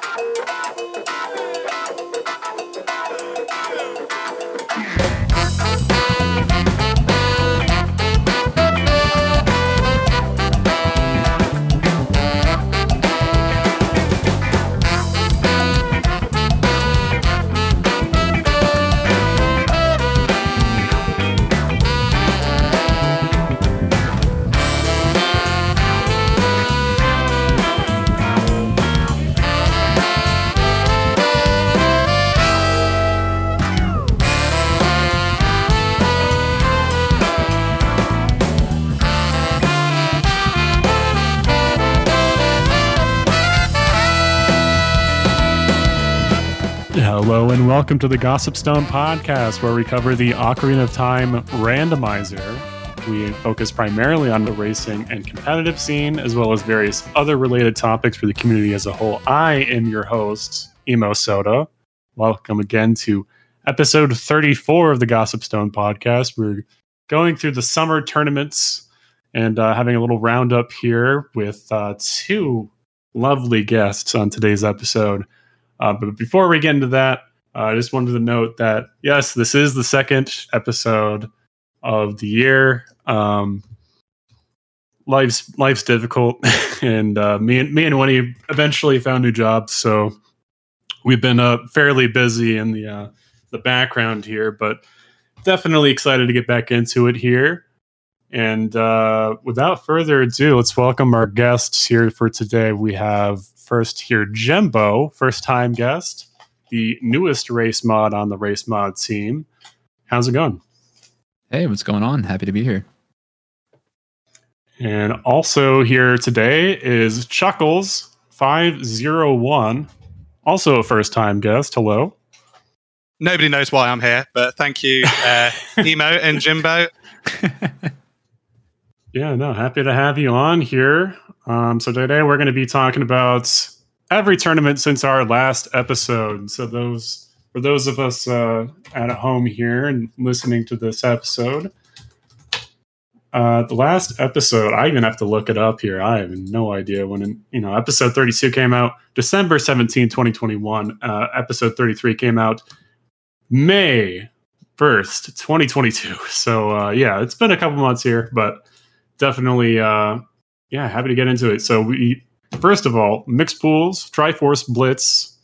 Hello and welcome to the Gossip Stone podcast, where we cover the Ocarina of Time randomizer. We focus primarily on the racing and competitive scene, as well as various other related topics for the community as a whole. I am your host, Emo Soda. Welcome again to episode 34 of the Gossip Stone podcast. We're going through the summer tournaments and uh, having a little roundup here with uh, two lovely guests on today's episode. Uh, but before we get into that, uh, I just wanted to note that yes, this is the second episode of the year. Um, life's life's difficult, and uh, me and me and Winnie eventually found new jobs, so we've been uh, fairly busy in the uh, the background here, but definitely excited to get back into it here. And uh, without further ado, let's welcome our guests here for today. We have first here Jimbo, first time guest, the newest race mod on the race mod team. How's it going? Hey, what's going on? Happy to be here. And also here today is Chuckles 501, also a first time guest. Hello. Nobody knows why I'm here, but thank you, uh, Emo and Jimbo. yeah, no, happy to have you on here. Um, so today we're going to be talking about every tournament since our last episode. So those for those of us uh, at home here and listening to this episode, uh, the last episode I even have to look it up here. I have no idea when you know episode thirty two came out December 17, 2021. Uh, episode thirty three came out May first, twenty twenty two. So uh, yeah, it's been a couple months here, but definitely uh, yeah, happy to get into it. So we first of all, mixed pools, Triforce Blitz.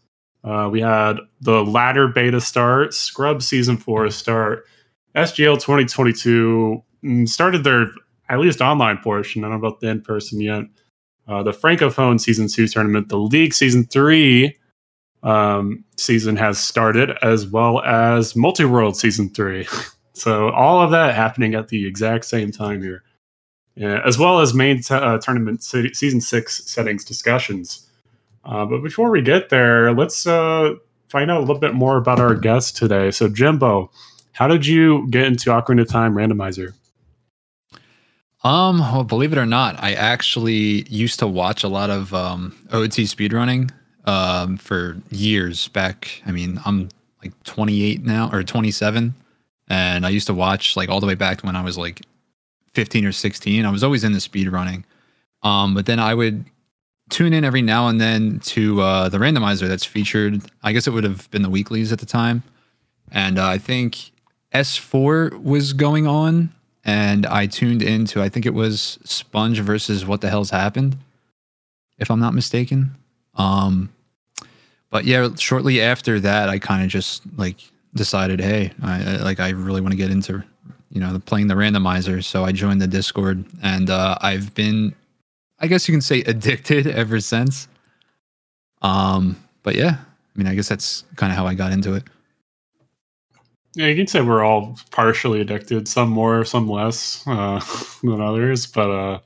Uh, we had the ladder beta start, Scrub season four start, SGL 2022 mm, started their at least online portion. I don't know about the in person yet. Uh, the Francophone season two tournament, the League season three um, season has started, as well as Multi World season three. so all of that happening at the exact same time here as well as main t- uh, tournament se- season six settings discussions. Uh, but before we get there, let's uh, find out a little bit more about our guest today. So, Jimbo, how did you get into Ocarina of Time Randomizer? Um, well, believe it or not, I actually used to watch a lot of um, OT speedrunning um, for years back. I mean, I'm like 28 now or 27, and I used to watch like all the way back when I was like 15 or 16. I was always into speed running. Um, but then I would tune in every now and then to uh, the randomizer that's featured. I guess it would have been the weeklies at the time. And uh, I think S4 was going on. And I tuned into, I think it was Sponge versus What the Hell's Happened, if I'm not mistaken. Um, but yeah, shortly after that, I kind of just like decided, hey, I, I like I really want to get into you know, playing the randomizer. So I joined the Discord and uh, I've been, I guess you can say, addicted ever since. Um, but yeah, I mean, I guess that's kind of how I got into it. Yeah, you can say we're all partially addicted, some more, some less uh, than others. But uh,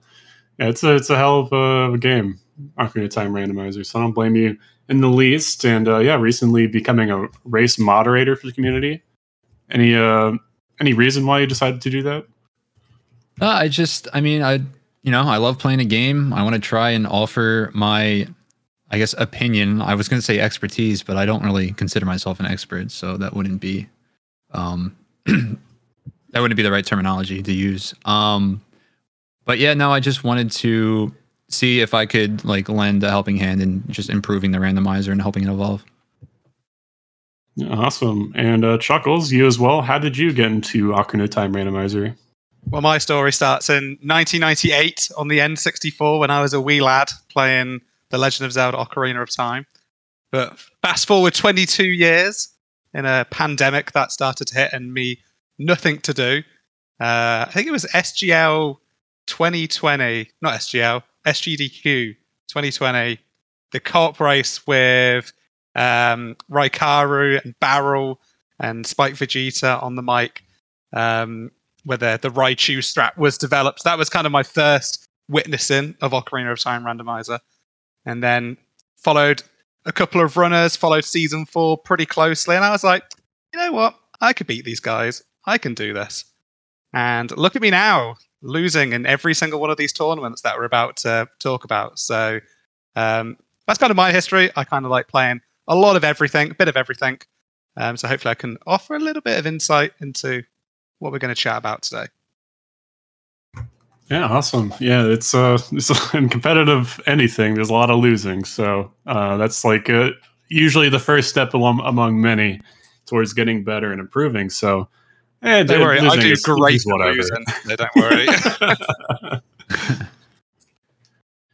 yeah, it's a it's a hell of a, a game, Ocarina of Time Randomizer. So I don't blame you in the least. And uh, yeah, recently becoming a race moderator for the community. Any uh, any reason why you decided to do that? Uh, I just, I mean, I, you know, I love playing a game. I want to try and offer my, I guess, opinion. I was going to say expertise, but I don't really consider myself an expert, so that wouldn't be, um, that wouldn't be the right terminology to use. Um, but yeah, no, I just wanted to see if I could like lend a helping hand in just improving the randomizer and helping it evolve. Awesome. And uh, Chuckles, you as well. How did you get into Ocarina of Time Randomizer? Well, my story starts in 1998 on the N64 when I was a wee lad playing The Legend of Zelda Ocarina of Time. But fast forward 22 years in a pandemic that started to hit and me nothing to do. Uh, I think it was SGL 2020, not SGL, SGDQ 2020, the co-op race with um, Raikaru and Barrel and Spike Vegeta on the mic, um, where the, the Raichu strat was developed. That was kind of my first witnessing of Ocarina of Time Randomizer. And then followed a couple of runners, followed season four pretty closely. And I was like, you know what? I could beat these guys. I can do this. And look at me now, losing in every single one of these tournaments that we're about to talk about. So um, that's kind of my history. I kind of like playing a lot of everything, a bit of everything. Um, so hopefully I can offer a little bit of insight into what we're going to chat about today. Yeah, awesome. Yeah, it's uh, it's in competitive anything. There's a lot of losing, so uh, that's like uh, usually the first step along, among many towards getting better and improving. So, eh, don't worry, I do great whatever. Losing. No, don't worry.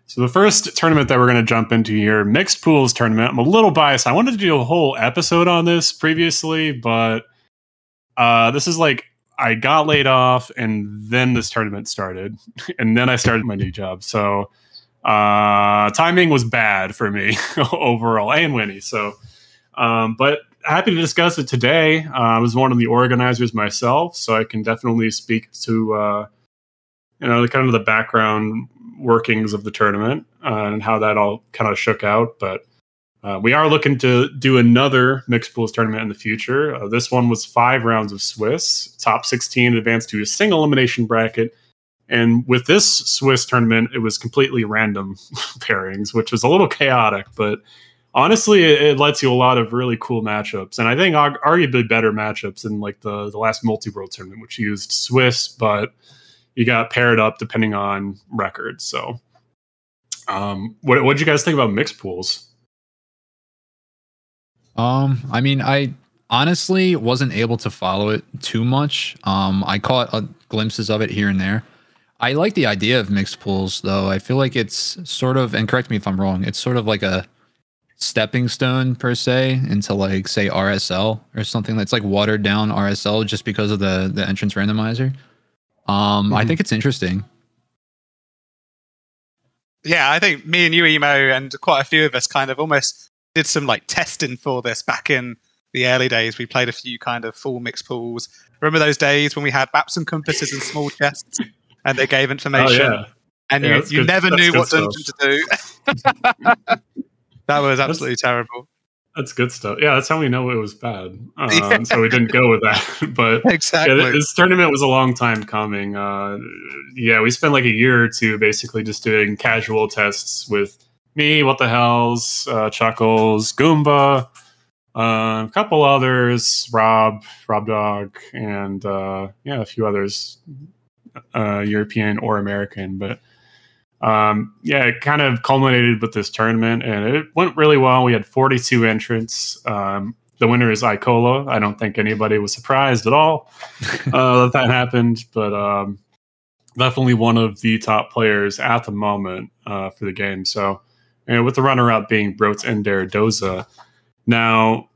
so the first tournament that we're going to jump into here, mixed pools tournament. I'm a little biased. I wanted to do a whole episode on this previously, but uh, this is like I got laid off, and then this tournament started, and then I started my new job. So uh, timing was bad for me overall, and Winnie. So, um, but happy to discuss it today. Uh, I was one of the organizers myself, so I can definitely speak to uh, you know the kind of the background workings of the tournament uh, and how that all kind of shook out. But uh, we are looking to do another mixed pools tournament in the future. Uh, this one was five rounds of Swiss. Top 16 advanced to a single elimination bracket. And with this Swiss tournament, it was completely random pairings, which was a little chaotic, but honestly, it, it, lets you a lot of really cool matchups. And I think arguably better matchups than like the, the last multi world tournament, which used Swiss, but you got paired up depending on records. So, um, what what did you guys think about mixed pools? Um, I mean, I honestly wasn't able to follow it too much. Um, I caught uh, glimpses of it here and there. I like the idea of mixed pools, though. I feel like it's sort of, and correct me if I'm wrong, it's sort of like a stepping stone per se into like say RSL or something that's like watered down RSL just because of the the entrance randomizer. Um, mm-hmm. I think it's interesting. Yeah, I think me and you, Emo, and quite a few of us kind of almost did some like testing for this back in the early days. We played a few kind of full mix pools. Remember those days when we had maps and compasses and small chests, and they gave information, oh, yeah. and yeah, you, you never knew what dungeon to do. that was absolutely that's, terrible. That's good stuff. Yeah, that's how we know it was bad. Um, yeah. So we didn't go with that. but exactly, yeah, this tournament was a long time coming. Uh, yeah, we spent like a year or two basically just doing casual tests with me, What the Hells, uh, Chuckles, Goomba, uh, a couple others, Rob, Rob Dog, and uh, yeah, a few others, uh, European or American. But um, yeah, it kind of culminated with this tournament, and it went really well. We had 42 entrants. Um, the winner is Icola. I don't think anybody was surprised at all uh, that that happened, but um, definitely one of the top players at the moment uh, for the game. So and with the runner-up being Broats Ender Doza. Now,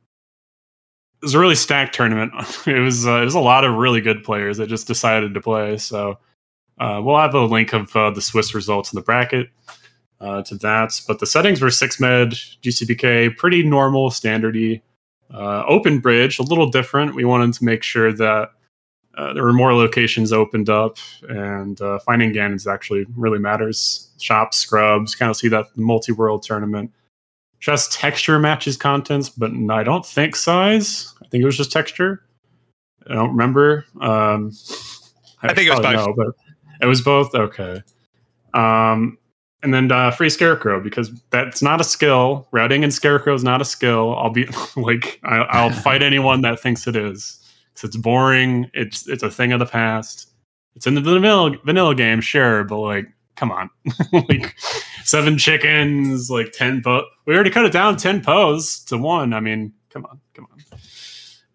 it was a really stacked tournament. It was uh, it was a lot of really good players that just decided to play. So uh, we'll have a link of uh, the Swiss results in the bracket uh, to that. But the settings were six med GCBK, pretty normal, standardy. Uh, open bridge, a little different. We wanted to make sure that uh, there were more locations opened up, and uh, finding Ganons actually really matters. Shops, scrubs, kind of see that multi world tournament. Just texture matches contents, but I don't think size. I think it was just texture. I don't remember. Um, I, I think it was both. Know, it was both. Okay. Um, and then uh, free scarecrow because that's not a skill. Routing and scarecrow is not a skill. I'll be like, I, will fight anyone that thinks it is Cause it's boring. It's it's a thing of the past. It's in the vanilla vanilla game, sure, but like come on, like seven chickens, like ten Poe. We already cut it down ten Poes to one. I mean, come on, come on.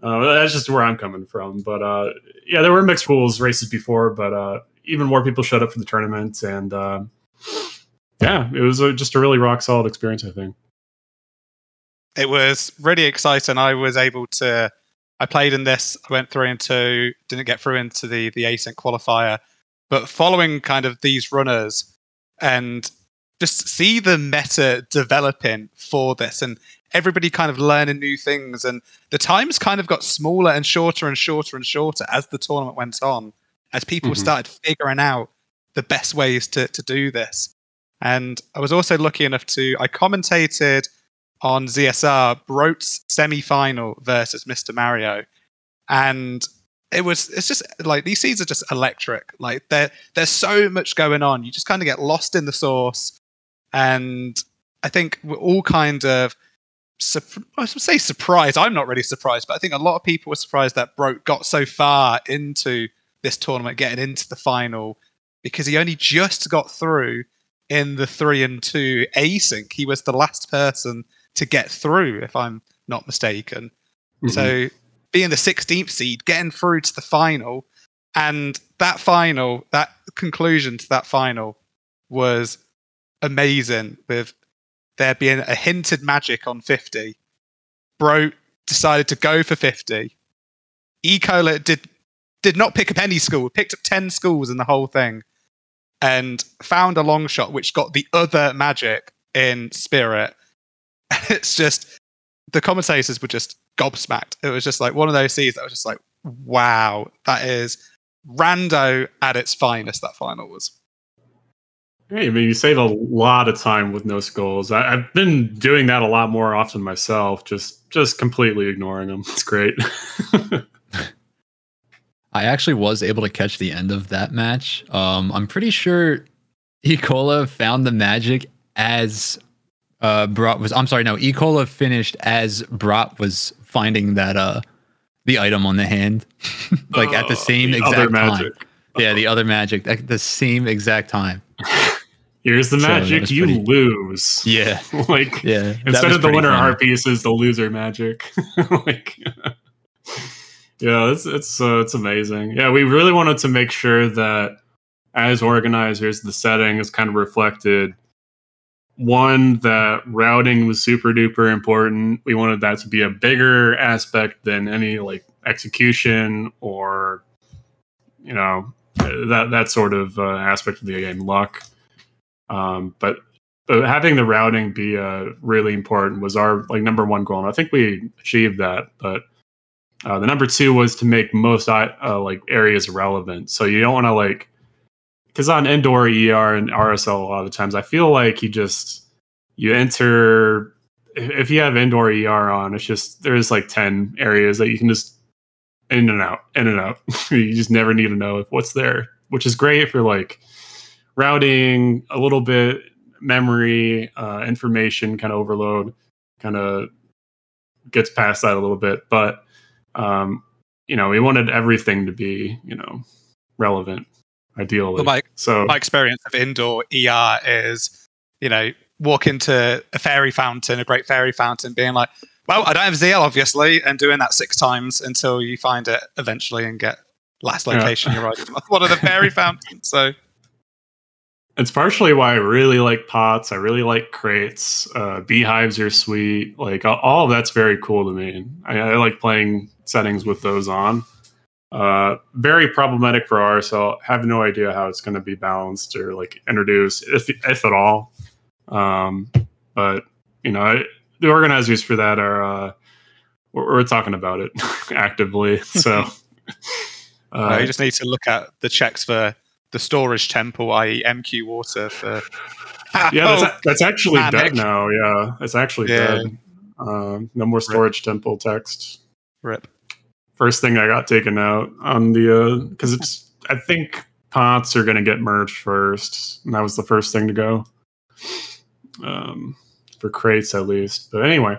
Uh, that's just where I'm coming from. But uh, yeah, there were mixed pools races before, but uh, even more people showed up for the tournament, and uh, yeah, it was a, just a really rock solid experience. I think it was really exciting. I was able to. I played in this. I went through into didn't get through into the the async qualifier, but following kind of these runners and just see the meta developing for this and everybody kind of learning new things and the times kind of got smaller and shorter and shorter and shorter as the tournament went on as people mm-hmm. started figuring out the best ways to, to do this. And i was also lucky enough to i commentated on zsr brote's semi-final versus mr mario. And it was it's just like these seeds are just electric. Like there there's so much going on. You just kind of get lost in the source and i think we're all kind of I would say surprised. I'm not really surprised, but I think a lot of people were surprised that Brote got so far into this tournament, getting into the final, because he only just got through in the three and two async. He was the last person to get through, if I'm not mistaken. Mm-hmm. So being the 16th seed, getting through to the final, and that final, that conclusion to that final was amazing with there being a hinted magic on 50. Bro decided to go for 50. Ecola did did not pick up any school, picked up 10 schools in the whole thing, and found a long shot which got the other magic in spirit. it's just the commentators were just gobsmacked. It was just like one of those scenes that was just like, wow, that is rando at its finest, that final was. Hey, I mean, you save a lot of time with no skulls. I, have been doing that a lot more often myself. Just, just completely ignoring them. It's great. I actually was able to catch the end of that match. Um, I'm pretty sure Ecola found the magic as uh, Brat was. I'm sorry, no, Ecola finished as Brat was finding that uh, the item on the hand, like at the oh, same the exact time. Yeah, the other magic at the same exact time. Here's the magic. So you pretty, lose. Yeah. like yeah, instead of the winner heart piece is the loser magic. like Yeah, it's it's uh, it's amazing. Yeah, we really wanted to make sure that as organizers the setting is kind of reflected one that routing was super duper important. We wanted that to be a bigger aspect than any like execution or you know that that sort of uh, aspect of the game luck um, but but having the routing be uh, really important was our like number one goal, and I think we achieved that. But uh, the number two was to make most uh, like areas relevant. So you don't want to like because on indoor ER and RSL a lot of times I feel like you just you enter if you have indoor ER on, it's just there's like ten areas that you can just in and out, in and out. you just never need to know what's there, which is great if you're like routing, a little bit memory, uh, information kind of overload, kind of gets past that a little bit. But um, you know, we wanted everything to be you know relevant, ideally. Well, my, so my experience of indoor ER is, you know, walk into a fairy fountain, a great fairy fountain, being like, well, I don't have ZL, obviously, and doing that six times until you find it eventually and get last location yeah. you're right. One of the fairy fountains. So it's partially why I really like pots. I really like crates. Uh, beehives are sweet. Like all of that's very cool to me. I, I like playing settings with those on. Uh, very problematic for R, so have no idea how it's going to be balanced or like introduced, if if at all. Um, but you know, I, the organizers for that are uh, we're, we're talking about it actively. So uh, you just need to look at the checks for the storage temple, i.e., MQ water for. yeah, that's, that's actually Panic. dead now. Yeah, it's actually yeah. dead. Um, no more storage Rip. temple text. Rip. First thing I got taken out on the because uh, it's I think pots are to get merged first, and that was the first thing to go. Um, for crates at least. But anyway,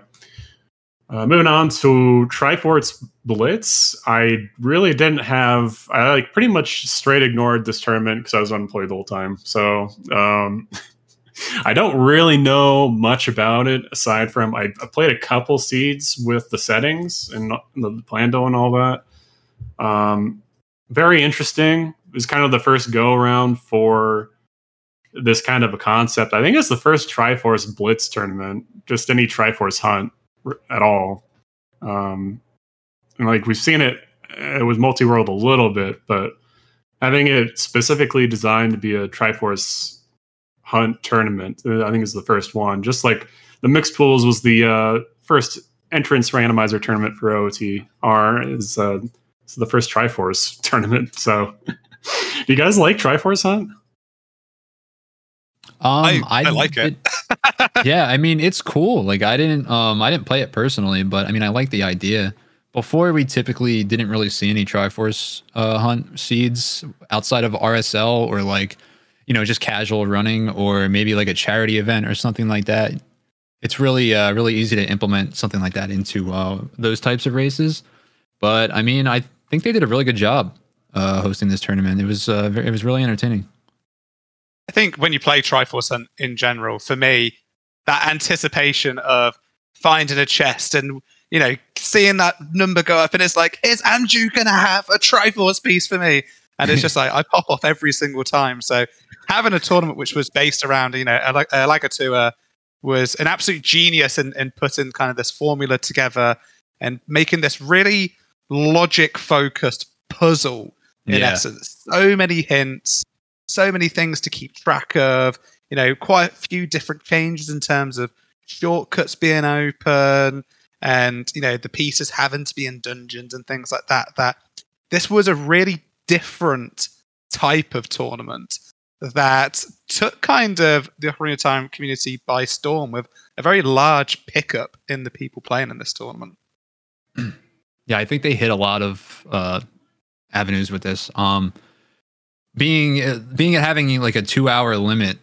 Uh, moving on to Triforce Blitz, I really didn't have. I like pretty much straight ignored this tournament because I was unemployed the whole time. So um, I don't really know much about it aside from I, I played a couple seeds with the settings and the Plando and all that. Um, very interesting. It was kind of the first go around for this kind of a concept. I think it's the first Triforce Blitz tournament, just any Triforce hunt at all. Um, and like we've seen it, it was multi world a little bit, but having it specifically designed to be a Triforce hunt tournament, uh, I think is the first one. Just like the mixed pools was the uh, first entrance randomizer tournament for OOTR is uh, it's the first Triforce tournament. So, do you guys like Triforce Hunt? Um, I, I, I like it. it yeah, I mean it's cool. Like I didn't um I didn't play it personally, but I mean I like the idea. Before we typically didn't really see any Triforce uh, hunt seeds outside of RSL or like you know just casual running or maybe like a charity event or something like that. It's really uh, really easy to implement something like that into uh, those types of races. But I mean I think they did a really good job uh, hosting this tournament. It was uh, it was really entertaining. I think when you play Triforce in, in general, for me, that anticipation of finding a chest and you know seeing that number go up, and it's like, is Andrew gonna have a Triforce piece for me? And it's just like I pop off every single time. So having a tournament which was based around you know like a, a tour was an absolute genius in, in putting kind of this formula together and making this really logic focused puzzle in yeah. essence. So many hints, so many things to keep track of. You know, quite a few different changes in terms of shortcuts being open and, you know, the pieces having to be in dungeons and things like that. That this was a really different type of tournament that took kind of the Ocarina of Time community by storm with a very large pickup in the people playing in this tournament. Yeah, I think they hit a lot of uh, avenues with this. Um, being uh, being having like a two hour limit,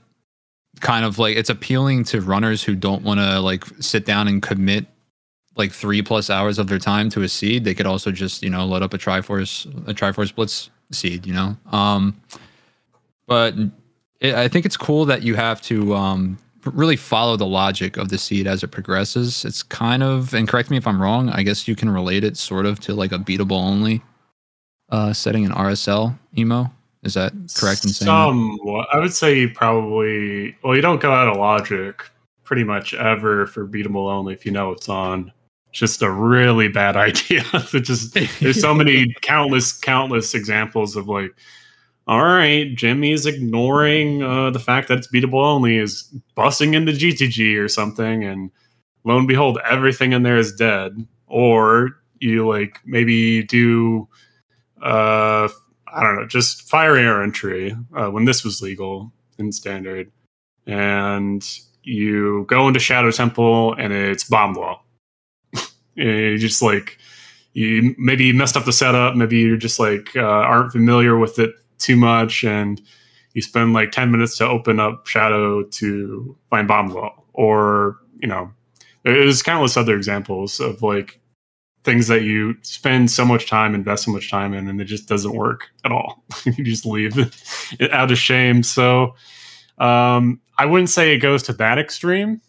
kind of like it's appealing to runners who don't want to like sit down and commit like three plus hours of their time to a seed. They could also just you know load up a Triforce a Triforce Blitz seed. You know, um, but it, I think it's cool that you have to um, really follow the logic of the seed as it progresses. It's kind of, and correct me if I'm wrong, I guess you can relate it sort of to like a beatable only uh, setting in RSL emo. Is that correct in saying Some, I would say you probably, well, you don't go out of logic pretty much ever for beatable only if you know it's on. Just a really bad idea. just there's so many countless, countless examples of like, all right, Jimmy's ignoring uh, the fact that it's beatable only, is bussing into GTG or something, and lo and behold, everything in there is dead. Or you like maybe do, uh, I don't know, just fire air entry uh, when this was legal in standard, and you go into Shadow Temple and it's bomb wall. You just like you maybe you messed up the setup, maybe you're just like uh, aren't familiar with it too much and you spend like 10 minutes to open up shadow to find bomb wall or you know there's countless other examples of like things that you spend so much time invest so much time in and it just doesn't work at all. You just leave it out of shame. So um, i wouldn't say it goes to that extreme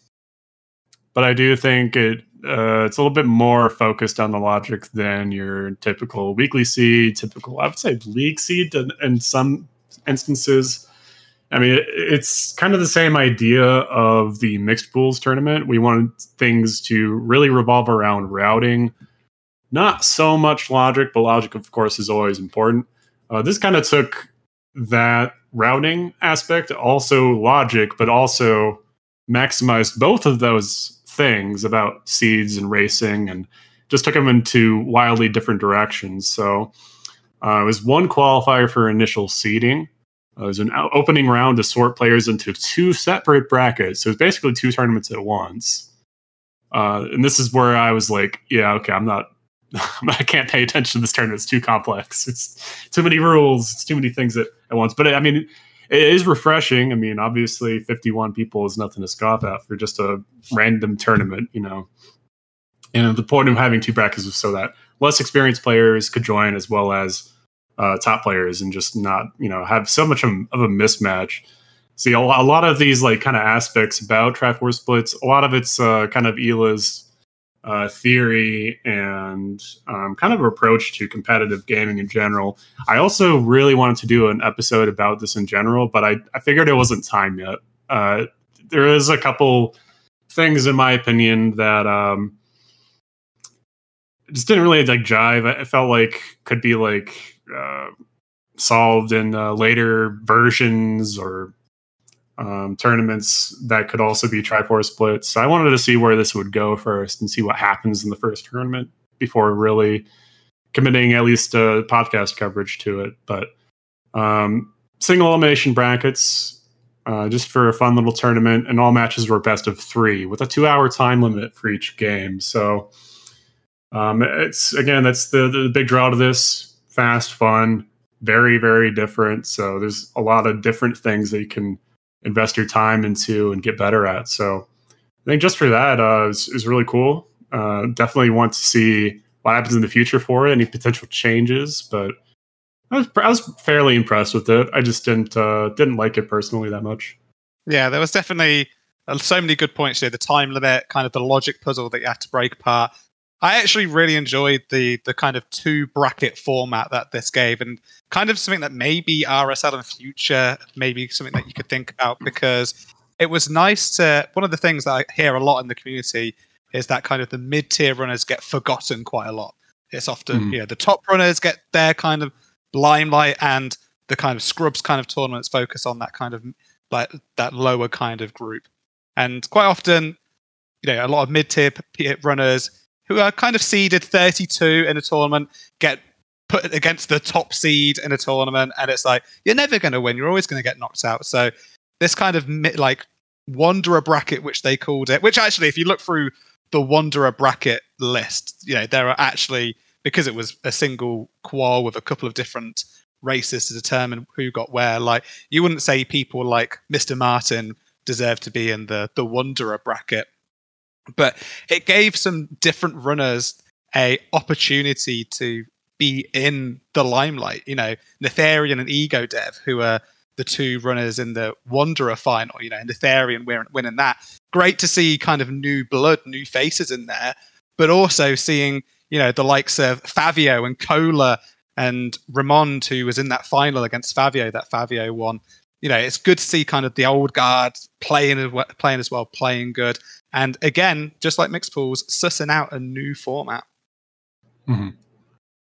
but i do think it uh, it's a little bit more focused on the logic than your typical weekly seed, typical, I would say, league seed in, in some instances. I mean, it, it's kind of the same idea of the mixed pools tournament. We wanted things to really revolve around routing, not so much logic, but logic, of course, is always important. Uh, this kind of took that routing aspect, also logic, but also maximized both of those things about seeds and racing and just took them into wildly different directions. So uh, it was one qualifier for initial seeding. Uh, it was an opening round to sort players into two separate brackets. So it was basically two tournaments at once. Uh, and this is where I was like, yeah, okay, I'm not, I can't pay attention to this tournament. It's too complex. It's too many rules. It's too many things at, at once. But I mean, it is refreshing. I mean, obviously, 51 people is nothing to scoff at for just a random tournament, you know. And the point of having two brackets was so that less experienced players could join as well as uh, top players and just not, you know, have so much of a mismatch. See, a, lot of these like kind of aspects about Triforce Blitz, a lot of it's uh, kind of Ela's uh, theory and um, kind of approach to competitive gaming in general. I also really wanted to do an episode about this in general, but I, I figured it wasn't time yet. Uh, there is a couple things, in my opinion, that um, just didn't really like jive. I felt like could be like uh, solved in uh, later versions or um, tournaments that could also be Triforce Blitz. So I wanted to see where this would go first and see what happens in the first tournament before really committing at least a podcast coverage to it. But um, single elimination brackets, uh, just for a fun little tournament, and all matches were best of three with a two-hour time limit for each game. So um, it's again, that's the, the big draw to this: fast, fun, very, very different. So there's a lot of different things that you can invest your time into and get better at. So I think just for that uh, is, is really cool. Uh, definitely want to see what happens in the future for it, any potential changes. But I was I was fairly impressed with it. I just didn't uh, didn't like it personally that much. Yeah, there was definitely uh, so many good points here. The time limit, kind of the logic puzzle that you had to break apart. I actually really enjoyed the the kind of two bracket format that this gave, and kind of something that maybe RSL in the future, maybe something that you could think about because it was nice to. One of the things that I hear a lot in the community is that kind of the mid tier runners get forgotten quite a lot. It's often mm. you know the top runners get their kind of limelight, and the kind of scrubs kind of tournaments focus on that kind of like that lower kind of group, and quite often, you know, a lot of mid tier runners who are kind of seeded 32 in a tournament get put against the top seed in a tournament, and it's like you're never going to win. You're always going to get knocked out. So this kind of like wanderer bracket, which they called it, which actually, if you look through the wanderer bracket list, you know there are actually because it was a single qual with a couple of different races to determine who got where. Like you wouldn't say people like Mr. Martin deserve to be in the the wanderer bracket but it gave some different runners a opportunity to be in the limelight. You know, Netherian and Ego Dev, who are the two runners in the Wanderer final. You know, Netherian winning that. Great to see kind of new blood, new faces in there, but also seeing you know the likes of Favio and Cola and Ramond, who was in that final against Favio, that Favio won. You know, it's good to see kind of the old guard playing playing as well, playing good. And again, just like mixed pools, sussing out a new format. Mm-hmm.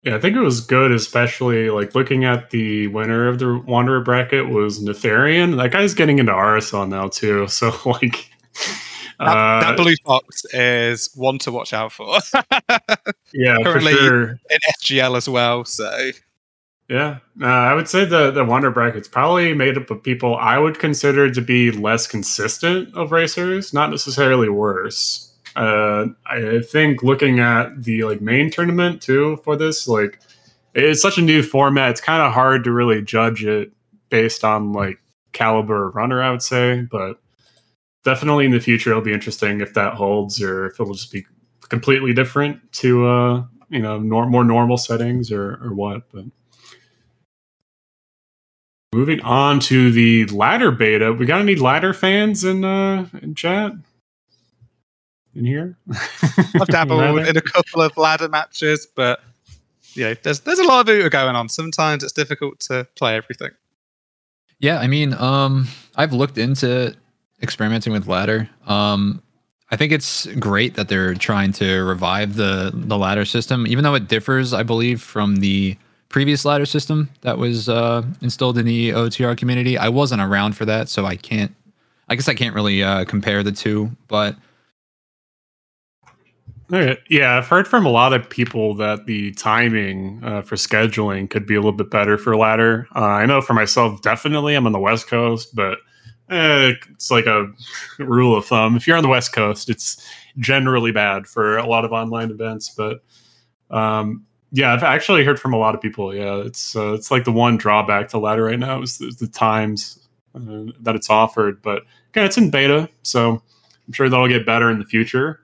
Yeah, I think it was good, especially like looking at the winner of the Wanderer bracket was Netherian. That guy's getting into RSL now too. So like that, uh, that, blue fox is one to watch out for. yeah, currently sure. in SGL as well. So yeah, uh, I would say the the Wanderer bracket's probably made up of people I would consider to be less consistent of racers, not necessarily worse. Uh, I think looking at the like main tournament too for this, like it's such a new format. It's kind of hard to really judge it based on like caliber of runner. I would say, but definitely in the future it'll be interesting if that holds or if it'll just be completely different to uh you know nor- more normal settings or or what. But Moving on to the ladder beta. We got any ladder fans in uh in chat? In here? I've dabbled in a couple of ladder matches, but yeah, there's there's a lot of Uta going on. Sometimes it's difficult to play everything. Yeah, I mean, um, I've looked into experimenting with ladder. Um, I think it's great that they're trying to revive the the ladder system, even though it differs, I believe, from the previous ladder system that was uh, installed in the OTR community. I wasn't around for that, so I can't. I guess I can't really uh, compare the two, but. Yeah, I've heard from a lot of people that the timing uh, for scheduling could be a little bit better for ladder. Uh, I know for myself, definitely, I'm on the West Coast, but eh, it's like a rule of thumb. If you're on the West Coast, it's generally bad for a lot of online events. But um, yeah, I've actually heard from a lot of people. Yeah, it's uh, it's like the one drawback to ladder right now is the, the times uh, that it's offered. But again, it's in beta, so I'm sure that'll get better in the future.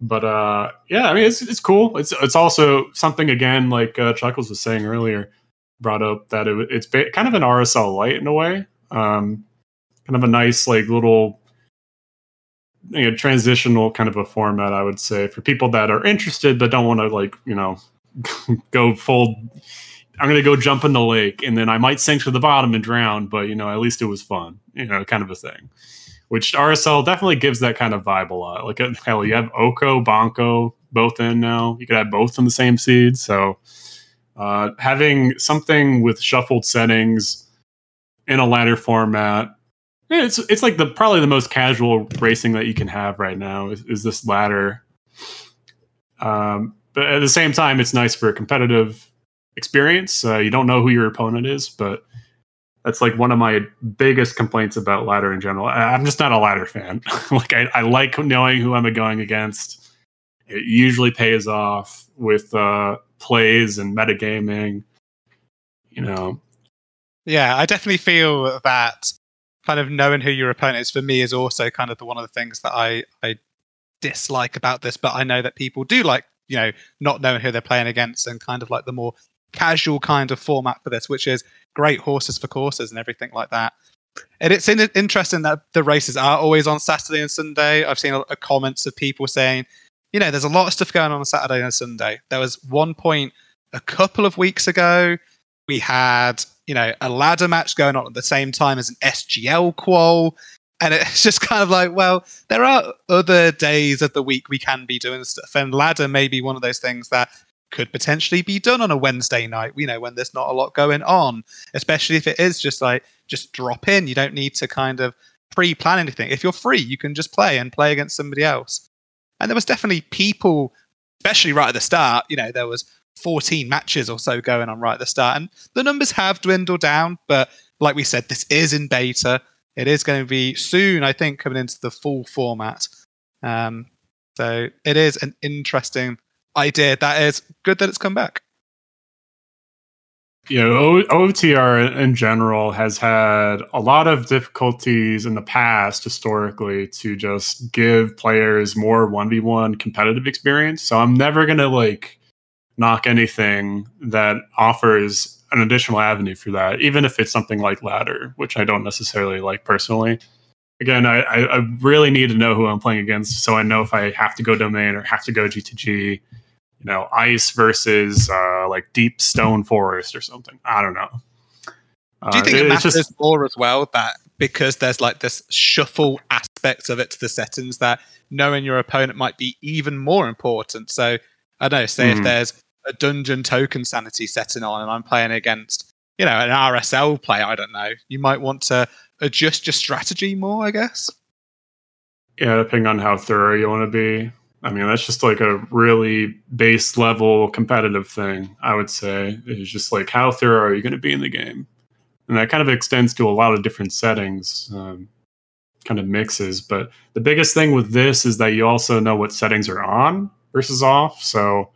but uh, yeah, I mean it's it's cool. It's it's also something again like uh, Chuckles was saying earlier, brought up that it, it's ba- kind of an RSL light in a way. Um, kind of a nice like little you know, transitional kind of a format, I would say, for people that are interested but don't want to like you know go full. I'm gonna go jump in the lake and then I might sink to the bottom and drown, but you know at least it was fun, you know, kind of a thing which RSL definitely gives that kind of vibe a lot. Like hell, you have Oko, Banco both in now. You could have both in the same seed. So uh, having something with shuffled settings in a ladder format, it's it's like the probably the most casual racing that you can have right now is, is this ladder. Um, but at the same time, it's nice for a competitive experience. Uh, you don't know who your opponent is, but that's like one of my biggest complaints about ladder in general. I'm just not a ladder fan. like I, I, like knowing who I'm going against. It usually pays off with uh, plays and metagaming. You know. Yeah, I definitely feel that kind of knowing who your opponent is for me is also kind of the one of the things that I I dislike about this. But I know that people do like you know not knowing who they're playing against and kind of like the more casual kind of format for this, which is great horses for courses and everything like that. And it's in, interesting that the races are always on Saturday and Sunday. I've seen a, a comments of people saying, you know, there's a lot of stuff going on on Saturday and Sunday. There was one point a couple of weeks ago, we had, you know, a ladder match going on at the same time as an SGL qual. And it's just kind of like, well, there are other days of the week we can be doing stuff. And ladder may be one of those things that could potentially be done on a Wednesday night, you know, when there's not a lot going on, especially if it is just like just drop in. You don't need to kind of pre plan anything. If you're free, you can just play and play against somebody else. And there was definitely people, especially right at the start, you know, there was 14 matches or so going on right at the start. And the numbers have dwindled down, but like we said, this is in beta. It is going to be soon, I think, coming into the full format. Um, so it is an interesting idea that is good that it's come back. You know, OTR in general has had a lot of difficulties in the past historically to just give players more 1v1 competitive experience. So I'm never going to like knock anything that offers an additional avenue for that, even if it's something like ladder, which I don't necessarily like personally. Again, I, I really need to know who I'm playing against so I know if I have to go domain or have to go GTG you know, ice versus uh, like deep stone forest or something. I don't know. Uh, Do you think it, it matters just, more as well that because there's like this shuffle aspect of it to the settings that knowing your opponent might be even more important? So I don't know, say mm. if hmm. there's a dungeon token sanity setting on and I'm playing against, you know, an RSL player, I don't know, you might want to adjust your strategy more, I guess. Yeah, depending on how thorough you want to be. I mean, that's just like a really base level competitive thing, I would say. It's just like, how thorough are you going to be in the game? And that kind of extends to a lot of different settings, um, kind of mixes. But the biggest thing with this is that you also know what settings are on versus off. So,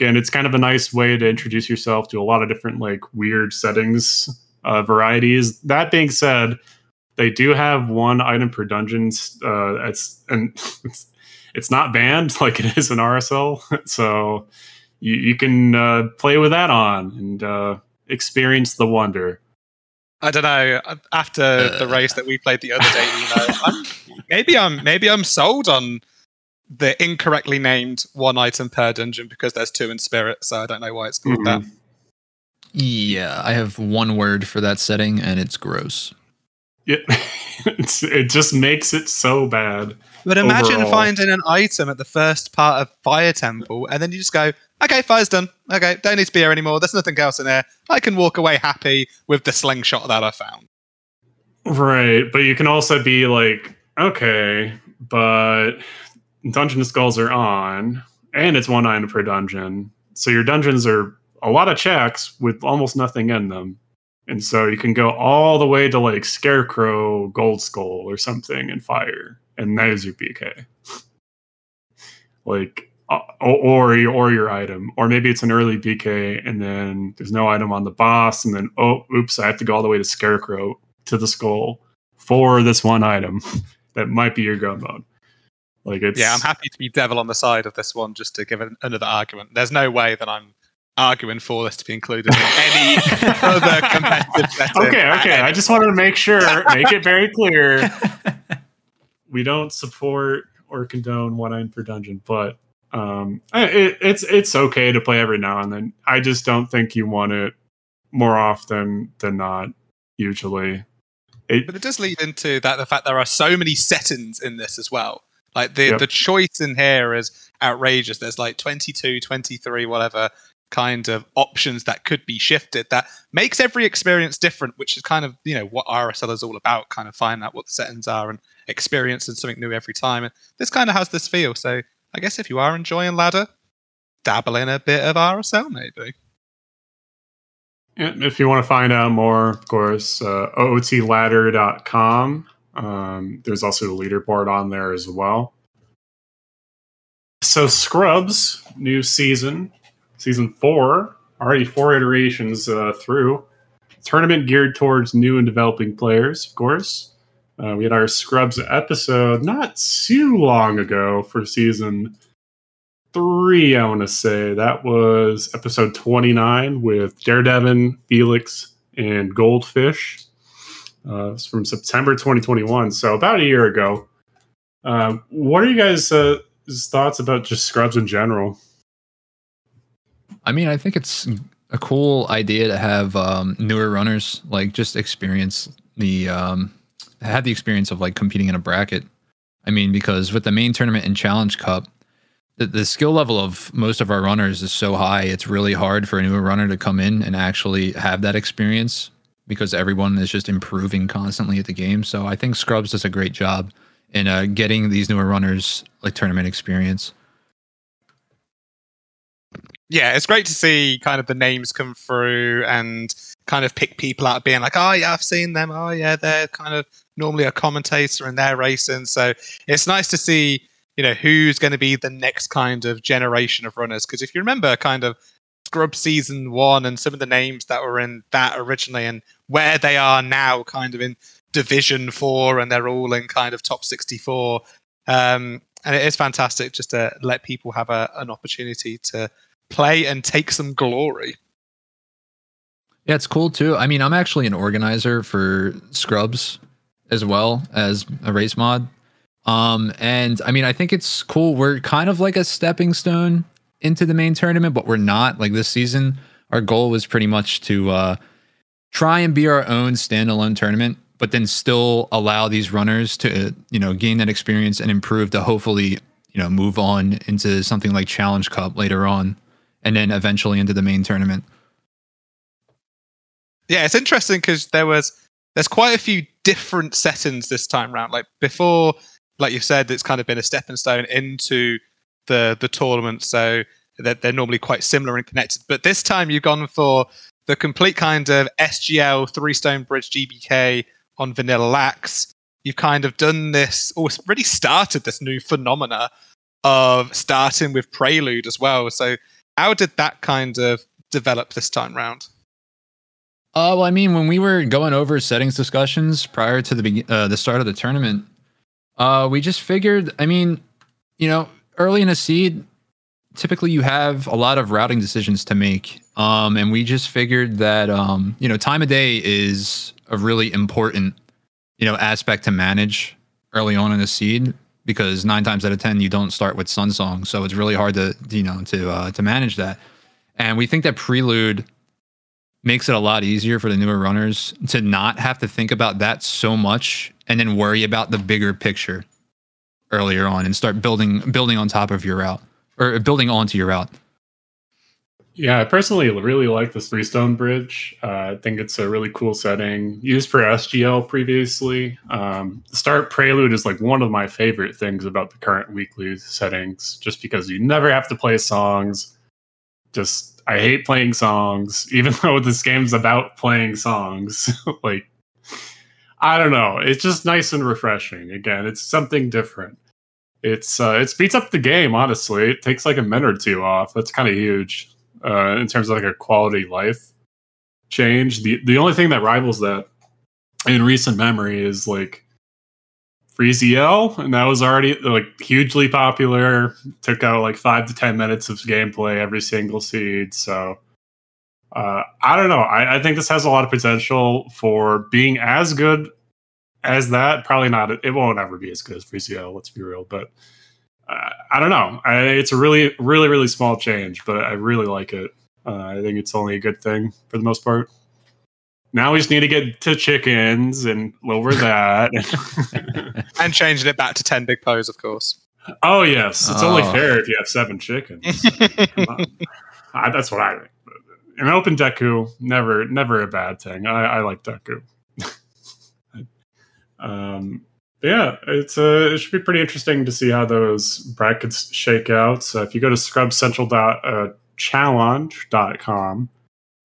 again, it's kind of a nice way to introduce yourself to a lot of different, like, weird settings uh, varieties. That being said, they do have one item per dungeons. Uh, it's and it's not banned like it is in RSL. so you, you can uh, play with that on and uh, experience the wonder. I don't know. After uh, the race that we played the other day, you know, I'm, maybe I'm maybe I'm sold on the incorrectly named one item per dungeon because there's two in spirit. So I don't know why it's called mm-hmm. that. Yeah, I have one word for that setting, and it's gross. Yeah, it just makes it so bad. But imagine overall. finding an item at the first part of Fire Temple, and then you just go, "Okay, fire's done. Okay, don't need to be here anymore. There's nothing else in there. I can walk away happy with the slingshot that I found." Right, but you can also be like, "Okay, but dungeon skulls are on, and it's one item per dungeon, so your dungeons are a lot of checks with almost nothing in them." And so you can go all the way to like Scarecrow Gold Skull or something and fire and that is your BK. like, uh, or, or your item, or maybe it's an early BK and then there's no item on the boss, and then oh, oops, I have to go all the way to Scarecrow to the skull for this one item that might be your go mode. Like it's Yeah, I'm happy to be devil on the side of this one just to give an, another argument. There's no way that I'm arguing for this to be included in any other competitive setting. Okay, okay. I just wanted to make sure, make it very clear. We don't support or condone one iron per dungeon, but um, it, it's it's okay to play every now and then. I just don't think you want it more often than not. Usually, it, But it does lead into that the fact there are so many settings in this as well. Like the Yep. the choice in here is outrageous. There's like 22, 23, whatever kind of options that could be shifted that makes every experience different, which is kind of, you know, what RSL is all about, kind of finding out what the settings are and experiencing something new every time. And this kind of has this feel. So I guess if you are enjoying ladder, dabble in a bit of RSL maybe. And if you want to find out more, of course, uh, ootladder.com. Um, there's also a leaderboard on there as well. So, Scrubs, new season, season four, already four iterations uh, through. Tournament geared towards new and developing players, of course. Uh, we had our Scrubs episode not too long ago for season three, I want to say. That was episode 29 with Daredevil, Felix, and Goldfish. Uh, it's from September 2021, so about a year ago. Uh, what are you guys' uh, thoughts about just Scrubs in general? I mean, I think it's a cool idea to have um, newer runners like just experience the um, have the experience of like competing in a bracket. I mean, because with the main tournament and Challenge Cup, the, the skill level of most of our runners is so high. It's really hard for a newer runner to come in and actually have that experience because everyone is just improving constantly at the game. So I think Scrubs does a great job in uh, getting these newer runners like tournament experience. yeah, it's great to see kind of the names come through and kind of pick people out being like, oh yeah, I've seen them. Oh yeah, they're kind of normally a commentator and they're racing. So it's nice to see, you know, who's going to be the next kind of generation of runners. Because if you remember, kind of Scrub season one and some of the names that were in that originally and where they are now, kind of in Division Four, and they're all in kind of top sixty-four. Um, and it is fantastic just to let people have a, an opportunity to play and take some glory. Yeah, it's cool too. I mean, I'm actually an organizer for Scrubs as well as a race mod. Um, and I mean, I think it's cool. We're kind of like a stepping stone into the main tournament, but we're not. Like this season, our goal was pretty much to uh, try and be our own standalone tournament, but then still allow these runners to, you know, gain that experience and improve to hopefully, you know, move on into something like Challenge Cup later on, and then eventually into the main tournament. Yeah, it's interesting because there was there's quite a few different settings this time round. Like before, like you said, it's kind of been a stepping stone into the the tournament, so that they're normally quite similar and connected. But this time you've gone for the complete kind of SGL three stone bridge GBK on Vanilla LACS. You've kind of done this, or really started this new phenomena of starting with Prelude as well. So how did that kind of develop this time round? Uh, well, I mean, when we were going over settings discussions prior to the be- uh, the start of the tournament, uh, we just figured. I mean, you know, early in a seed, typically you have a lot of routing decisions to make, um, and we just figured that um, you know, time of day is a really important you know aspect to manage early on in a seed because nine times out of ten you don't start with Sun Song, so it's really hard to you know to uh, to manage that. And we think that Prelude makes it a lot easier for the newer runners to not have to think about that so much and then worry about the bigger picture earlier on and start building building on top of your route or building onto your route. Yeah, I personally really like this three stone bridge. Uh, I think it's a really cool setting used for SGL previously. Um, start prelude is like one of my favorite things about the current weekly settings, just because you never have to play songs. Just I hate playing songs, even though this game's about playing songs. like I don't know, it's just nice and refreshing. Again, it's something different. It's uh, it speeds up the game. Honestly, it takes like a minute or two off. That's kind of huge uh, in terms of like a quality life change. The the only thing that rivals that in recent memory is like FreeZL, and that was already like hugely popular. Took out like five to ten minutes of gameplay every single seed. So uh, I don't know. I, I think this has a lot of potential for being as good as that. Probably not. It won't ever be as good as FreeZL. Let's be real, but. Uh, I don't know. I, it's a really, really, really small change, but I really like it. Uh, I think it's only a good thing for the most part. Now we just need to get to chickens and lower that. and changing it back to 10 big Poes, of course. Oh, yes. It's oh. only fair if you have seven chickens. I, that's what I think. An open Deku, never never a bad thing. I, I like Deku. Um, yeah, it's uh, it should be pretty interesting to see how those brackets shake out. So if you go to scrubcentral.challonge.com,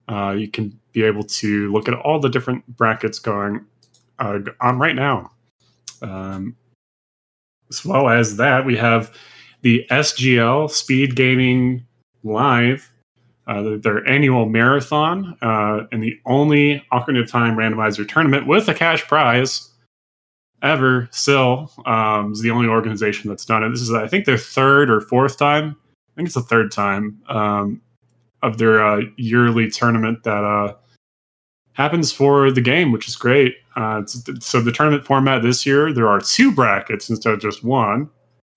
uh, uh, you can be able to look at all the different brackets going uh, on right now. Um, as well as that, we have the SGL Speed Gaming Live, uh, their annual marathon, uh, and the only Ocarina of Time randomizer tournament with a cash prize ever still um, is the only organization that's done it. This is, I think, their third or fourth time. I think it's the third time um, of their uh, yearly tournament that uh, happens for the game, which is great. Uh, so the tournament format this year, there are two brackets instead of just one.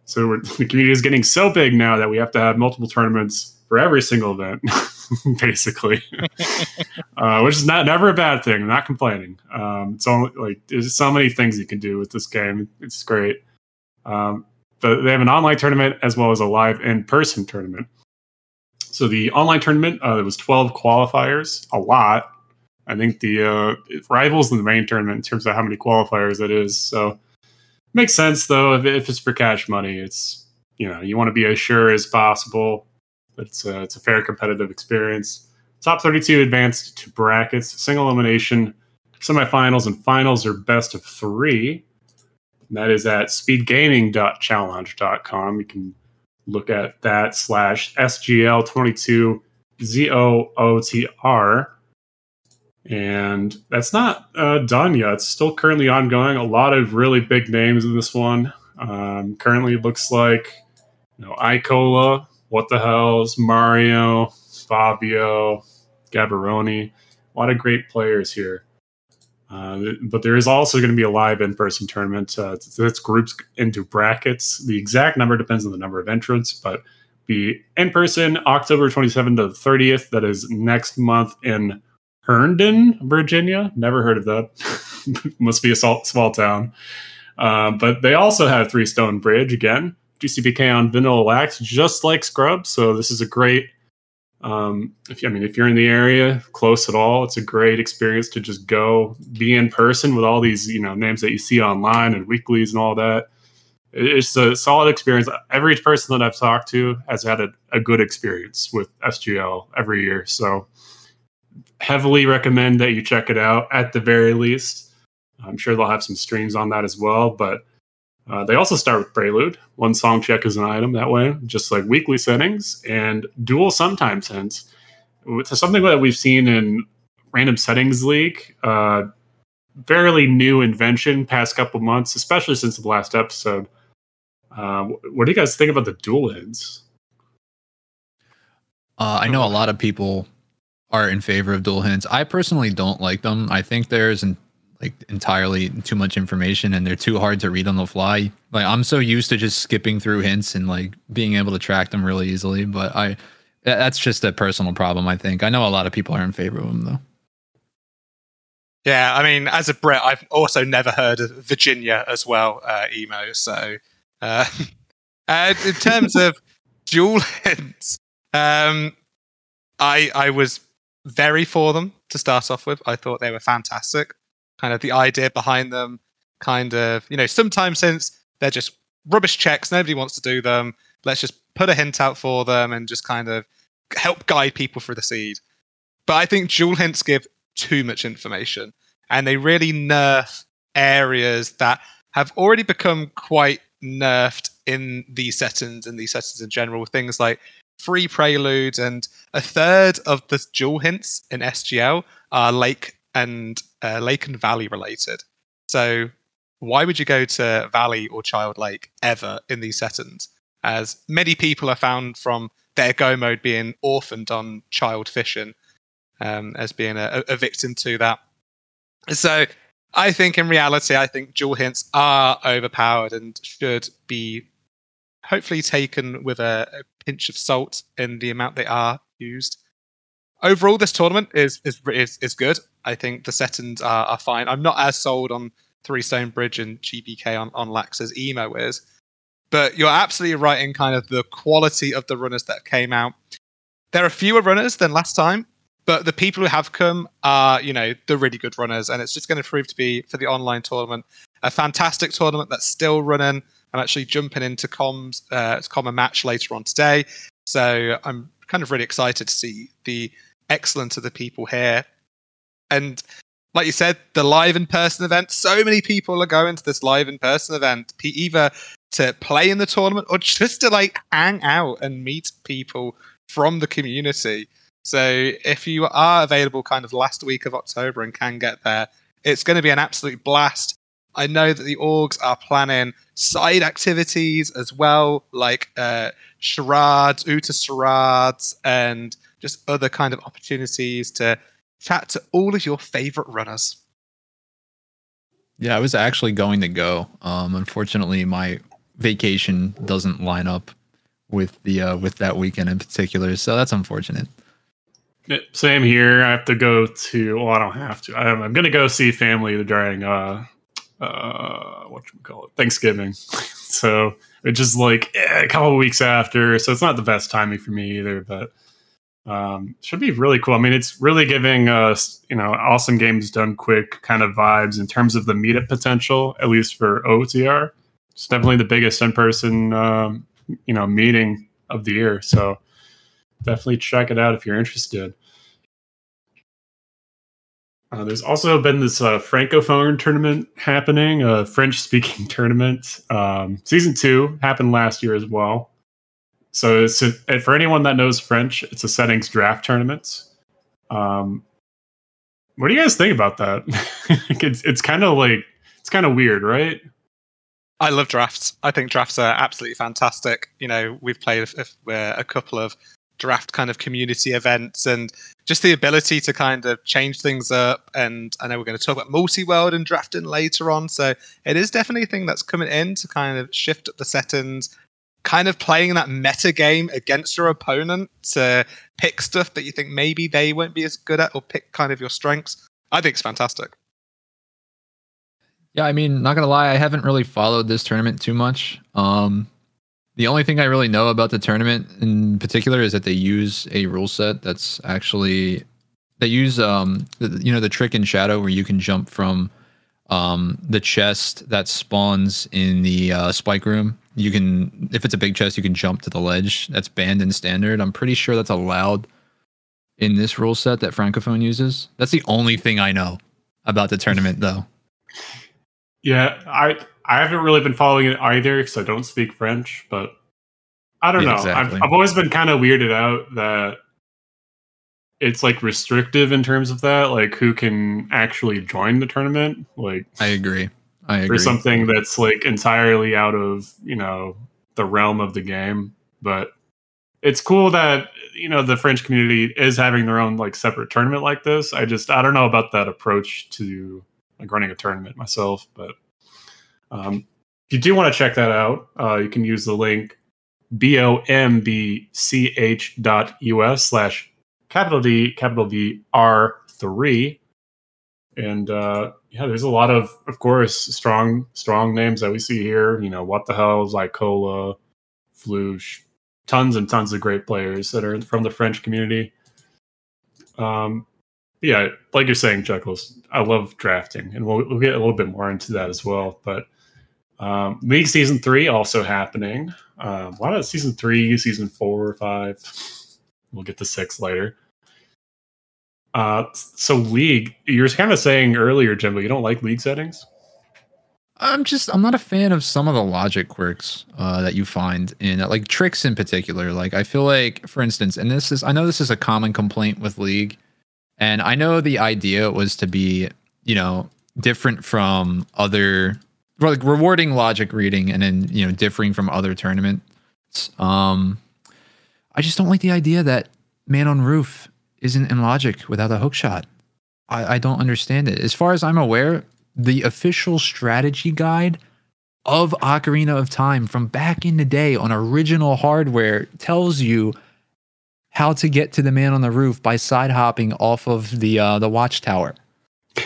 So the community is getting so big now that we have to have multiple tournaments for every single event, basically, uh, which is not never a bad thing. I'm not complaining. Um, it's only like there's so many things you can do with this game. It's great. Um, but they have an online tournament as well as a live in-person tournament. So the online tournament, uh, there was 12 qualifiers, a lot. I think the uh, rivals in the main tournament in terms of how many qualifiers it is. So makes sense though if, if it's for cash money. It's you know you want to be as sure as possible it's a, it's a fair competitive experience. Top 32 advanced to brackets, single elimination, semifinals, and finals are best of three. And that is at speedgaming.challonge.com. You can look at that slash SGL22 ZOOTR. And that's not uh, done yet. It's still currently ongoing. A lot of really big names in this one. Um, currently, it looks like you know, Icola, what the Hells, Mario, Fabio, Gaborone. A lot of great players here. Uh, but there is also going to be a live in-person tournament. Uh, it's, groups into brackets. The exact number depends on the number of entrants, but be in person October 27th to 30th. That is next month in Herndon, Virginia. Never heard of that. Must be a small, small town. Uh, but they also have Three Stone Bridge again. GCBK on Vanilla LACS, just like Scrub. So this is a great. Um, if I mean, if you're in the area, close at all, it's a great experience to just go be in person with all these you know names that you see online and weeklies and all that. It's a solid experience. Every person that I've talked to has had a, a good experience with SGL every year. So heavily recommend that you check it out at the very least. I'm sure they'll have some streams on that as well, but uh, they also start with Prelude. One song check is an item that way, just like weekly settings and dual sometimes hints. It's something that we've seen in Random Settings League. Uh, fairly new invention past couple months, especially since the last episode. Uh, what do you guys think about the dual hints? Uh, I know a lot of people are in favor of dual hints. I personally don't like them. I think there's an like entirely too much information and they're too hard to read on the fly. Like I'm so used to just skipping through hints and like being able to track them really easily, but I that's just a personal problem I think. I know a lot of people are in favor of them though. Yeah, I mean, as a Brit, I've also never heard of Virginia as well, uh, emo. So, uh, uh, in terms of dual hints, um, I I was very for them to start off with. I thought they were fantastic kind of the idea behind them, kind of, you know, sometimes since they're just rubbish checks, nobody wants to do them. Let's just put a hint out for them and just kind of help guide people through the seed. But I think dual hints give too much information and they really nerf areas that have already become quite nerfed in these settings and these settings in general. Things like free preludes and a third of the dual hints in SGL are lake and uh, Lake and Valley related. So why would you go to Valley or Child Lake ever in these settings? As many people are found from their go mode being orphaned on child fishing um, as being a, a victim to that. So I think in reality, I think dual hints are overpowered and should be hopefully taken with a, a pinch of salt in the amount they are used. Overall, this tournament is is is, is good. I think the settings are, are fine. I'm not as sold on Three Stone Bridge and GBK on, on LACS as Emo is. But you're absolutely right in kind of the quality of the runners that came out. There are fewer runners than last time, but the people who have come are, you know, the really good runners. And it's just going to prove to be, for the online tournament, a fantastic tournament that's still running. I'm actually jumping into comms, uh, common match later on today. So I'm kind of really excited to see the excellence of the people here. And like you said, the live in person event. So many people are going to this live in person event, either to play in the tournament or just to like hang out and meet people from the community. So if you are available kind of last week of October and can get there, it's going to be an absolute blast. I know that the orgs are planning side activities as well, like uh, charades, Uta charades, and just other kind of opportunities to chat to all of your favorite runners. Yeah, I was actually going to go. Um, unfortunately, my vacation doesn't line up with the uh, with that weekend in particular, so that's unfortunate. Same here. I have to go to. Well, I don't have to. I'm, I'm going to go see family during uh, uh, what you call it, Thanksgiving. so it's just like eh, a couple weeks after. So it's not the best timing for me either, but um, should be really cool. I mean, it's really giving us, you know, awesome games done quick kind of vibes in terms of the meetup potential, at least for OTR. It's definitely the biggest in person, um, you know, meeting of the year. So definitely check it out if you're interested. Uh, there's also been this uh, francophone tournament happening, a French-speaking tournament. Um, season two happened last year as well. So a, for anyone that knows French, it's a settings draft tournament. Um, what do you guys think about that? it's it's kind of like it's kind of weird, right? I love drafts. I think drafts are absolutely fantastic. You know, we've played a, a couple of draft kind of community events and just the ability to kind of change things up. And I know we're going to talk about multi world and drafting later on. So it is definitely a thing that's coming in to kind of shift up the settings, kind of playing that meta game against your opponent to pick stuff that you think maybe they won't be as good at or pick kind of your strengths. I think it's fantastic. Yeah, I mean, not gonna lie, I haven't really followed this tournament too much. Um, the only thing I really know about the tournament in particular is that they use a rule set that's actually they use um the, you know the trick in Shadow where you can jump from um the chest that spawns in the uh, spike room. You can if it's a big chest, you can jump to the ledge. That's banned in standard. I'm pretty sure that's allowed in this rule set that Francophone uses. That's the only thing I know about the tournament, though. Yeah, I I haven't really been following it either because I don't speak French, but I don't yeah, know. Exactly. I've, I've always been kind of weirded out that it's like restrictive in terms of that, like who can actually join the tournament. Like, I agree. I agree. For something that's like entirely out of you know the realm of the game, but it's cool that you know the French community is having their own like separate tournament like this. I just I don't know about that approach to like running a tournament myself, but um, if you do want to check that out, uh, you can use the link b-o-m-b-c-h dot us slash capital D, capital V, R3. And uh, yeah, there's a lot of, of course, strong, strong names that we see here. You know, what the hell, is like Cola, Fluche, tons and tons of great players that are from the French community. Um, yeah, like you're saying, Chuckles, I love drafting, and we'll, we'll get a little bit more into that as well. But um, League season three also happening. Um, a lot of season three, season four, five. We'll get to six later. Uh, so League, you were kind of saying earlier, Jimbo, you don't like League settings. I'm just I'm not a fan of some of the logic quirks uh, that you find in like tricks in particular. Like I feel like, for instance, and this is I know this is a common complaint with League, and I know the idea was to be you know different from other like rewarding logic reading and then you know differing from other tournaments. Um, I just don't like the idea that man on roof isn't in logic without a hook shot. I, I don't understand it. As far as I'm aware, the official strategy guide of Ocarina of Time from back in the day on original hardware tells you how to get to the man on the roof by side hopping off of the uh, the watchtower.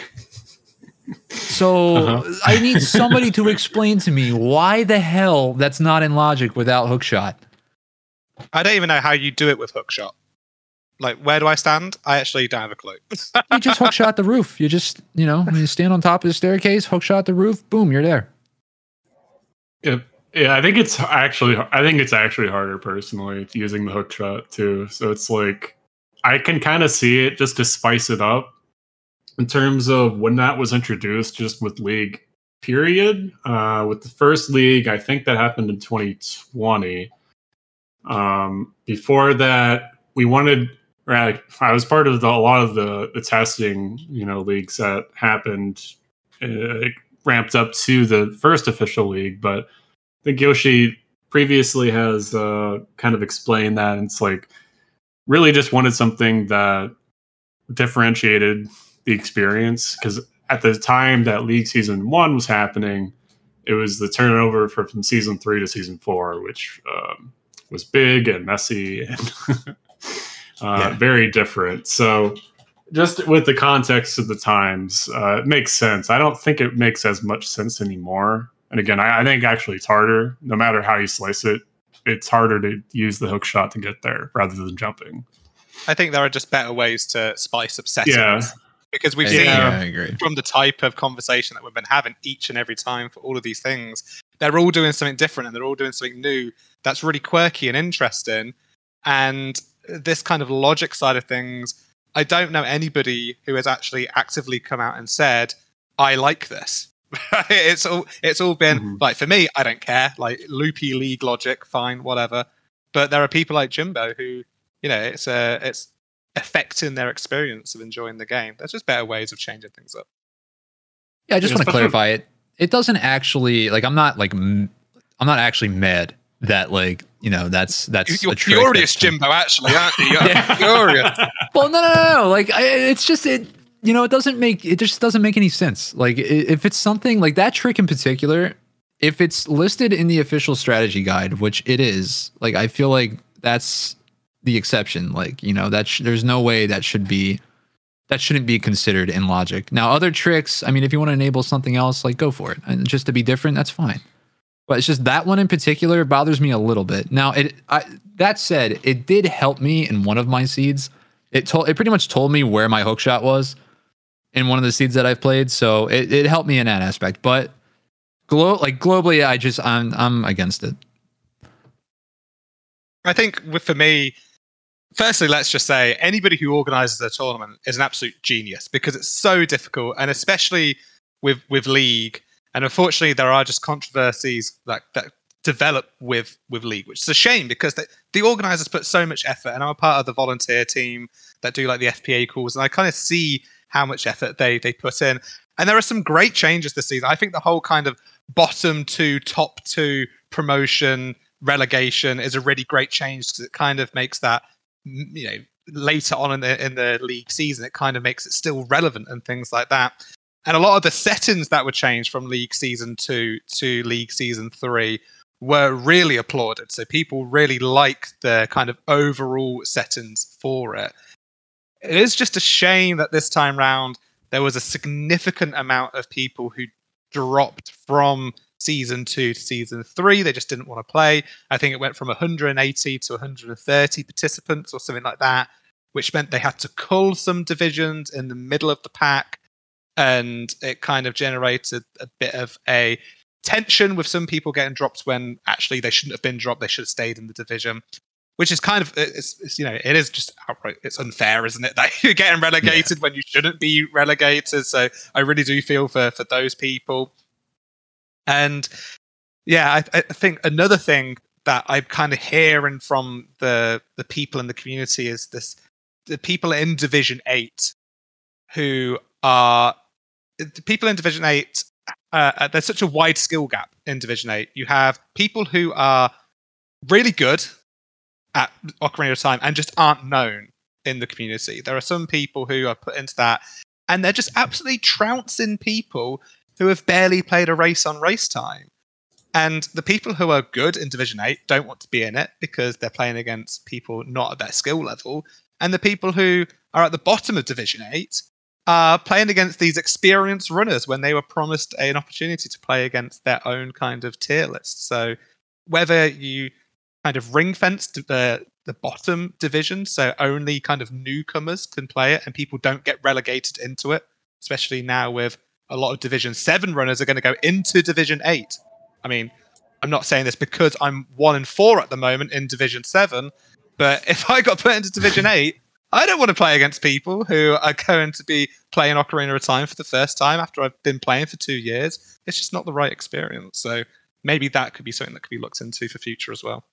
So Uh-huh. I need somebody to explain to me why the hell that's not in logic without hookshot. I don't even know how you do it with hookshot. Like, where do I stand? I actually don't have a clue. You just hookshot the roof. You just, you know, you stand on top of the staircase, hookshot the roof, boom, you're there. Yeah, yeah. I think it's actually. I think it's actually harder personally using the hook shot too. So it's like I can kind of see it just to spice it up in terms of when that was introduced, just with League. Period. Uh, with the first league, I think that happened in 2020. Um, before that, we wanted. Right, I was part of the, a lot of the, the testing, you know, leagues that happened. Uh, it ramped up to the first official league, but I think Yoshi previously has uh, kind of explained that it's like really just wanted something that differentiated the experience because at the time that League Season One was happening, it was the turnover from, season three to season four, which um, was big and messy and uh, Yeah. very different. So just with the context of the times, uh, it makes sense. I don't think it makes as much sense anymore. And again, I, I think actually it's harder, no matter how you slice it. It's harder to use the hook shot to get there rather than jumping. I think there are just better ways to spice up settings. Yeah. Because we've Yeah, seen I agree. from the type of conversation that we've been having each and every time for all of these things, they're all doing something different and they're all doing something new that's really quirky and interesting. And this kind of logic side of things, I don't know anybody who has actually actively come out and said, I like this. it's all it's all been Mhm. like for me, I don't care. Like loopy league logic, fine, whatever. But there are people like Jimbo who, you know, it's uh, it's affecting their experience of enjoying the game. There's just better ways of changing things up. Yeah, I just want to clarify it. It doesn't actually like I'm not like m- I'm not actually mad that like you know that's that's You're furious, that's- Jimbo, actually, aren't you? You're Yeah. furious. Well, no, no, no, no. Like I, it's just it. You know, it doesn't make it just doesn't make any sense. Like if it's something like that trick in particular, if it's listed in the official strategy guide, which it is, like I feel like that's the exception. Like you know that sh- there's no way that should be that shouldn't be considered in logic. Now, other tricks, I mean, if you want to enable something else, like go for it. And just to be different, that's fine. But it's just that one in particular bothers me a little bit. Now, it I, that said, it did help me in one of my seeds. It told it pretty much told me where my hook shot was in one of the seeds that I've played, so it, it helped me in that aspect. But glo- like globally, I just I'm I'm against it. I think with, for me, firstly, let's just say anybody who organizes a tournament is an absolute genius because it's so difficult, and especially with with league. And unfortunately, there are just controversies that that develop with with league, which is a shame because the, organizers put so much effort, and I'm a part of the volunteer team that do like the FPA calls, and I kind of see how much effort they they put in. And there are some great changes this season. I think the whole kind of bottom two, top two promotion relegation is a really great change because it kind of makes that you know later on in the in the league season it kind of makes it still relevant and things like that and a lot of the settings that were changed from league season 2 to league season 3 were really applauded so people really like the kind of overall settings for it it is just a shame that this time round there was a significant amount of people who dropped from season two to season three. They just didn't want to play. I think it went from 180 to 130 participants or something like that, which meant they had to cull some divisions in the middle of the pack. And it kind of generated a bit of a tension with some people getting dropped when actually they shouldn't have been dropped. They should have stayed in the division. Which is kind of, it's, it's you know, it is just outright, it's unfair, isn't it? That you're getting relegated when you shouldn't be relegated. So I really do feel for for those people. And yeah, I, I think another thing that I'm kind of hearing from the the people in the community is this: the people in Division Eight who are the people in Division Eight uh, uh, there's such a wide skill gap in Division Eight. You have people who are really good at Ocarina of Time and just aren't known in the community. There are some people who are put into that, and they're just absolutely trouncing people who have barely played a race on race time. And the people who are good in Division 8 don't want to be in it because they're playing against people not at their skill level. And the people who are at the bottom of Division 8 are playing against these experienced runners when they were promised an opportunity to play against their own kind of tier list. So whether you kind of ring fence the uh, the bottom division, so only kind of newcomers can play it, and people don't get relegated into it. Especially now with a lot of Division Seven runners are going to go into Division Eight. I mean, I'm not saying this because I'm one and four at the moment in Division Seven, but if I got put into Division Eight, I don't want to play against people who are going to be playing Ocarina of Time for the first time after I've been playing for two years. It's just not the right experience. So maybe that could be something that could be looked into for future as well.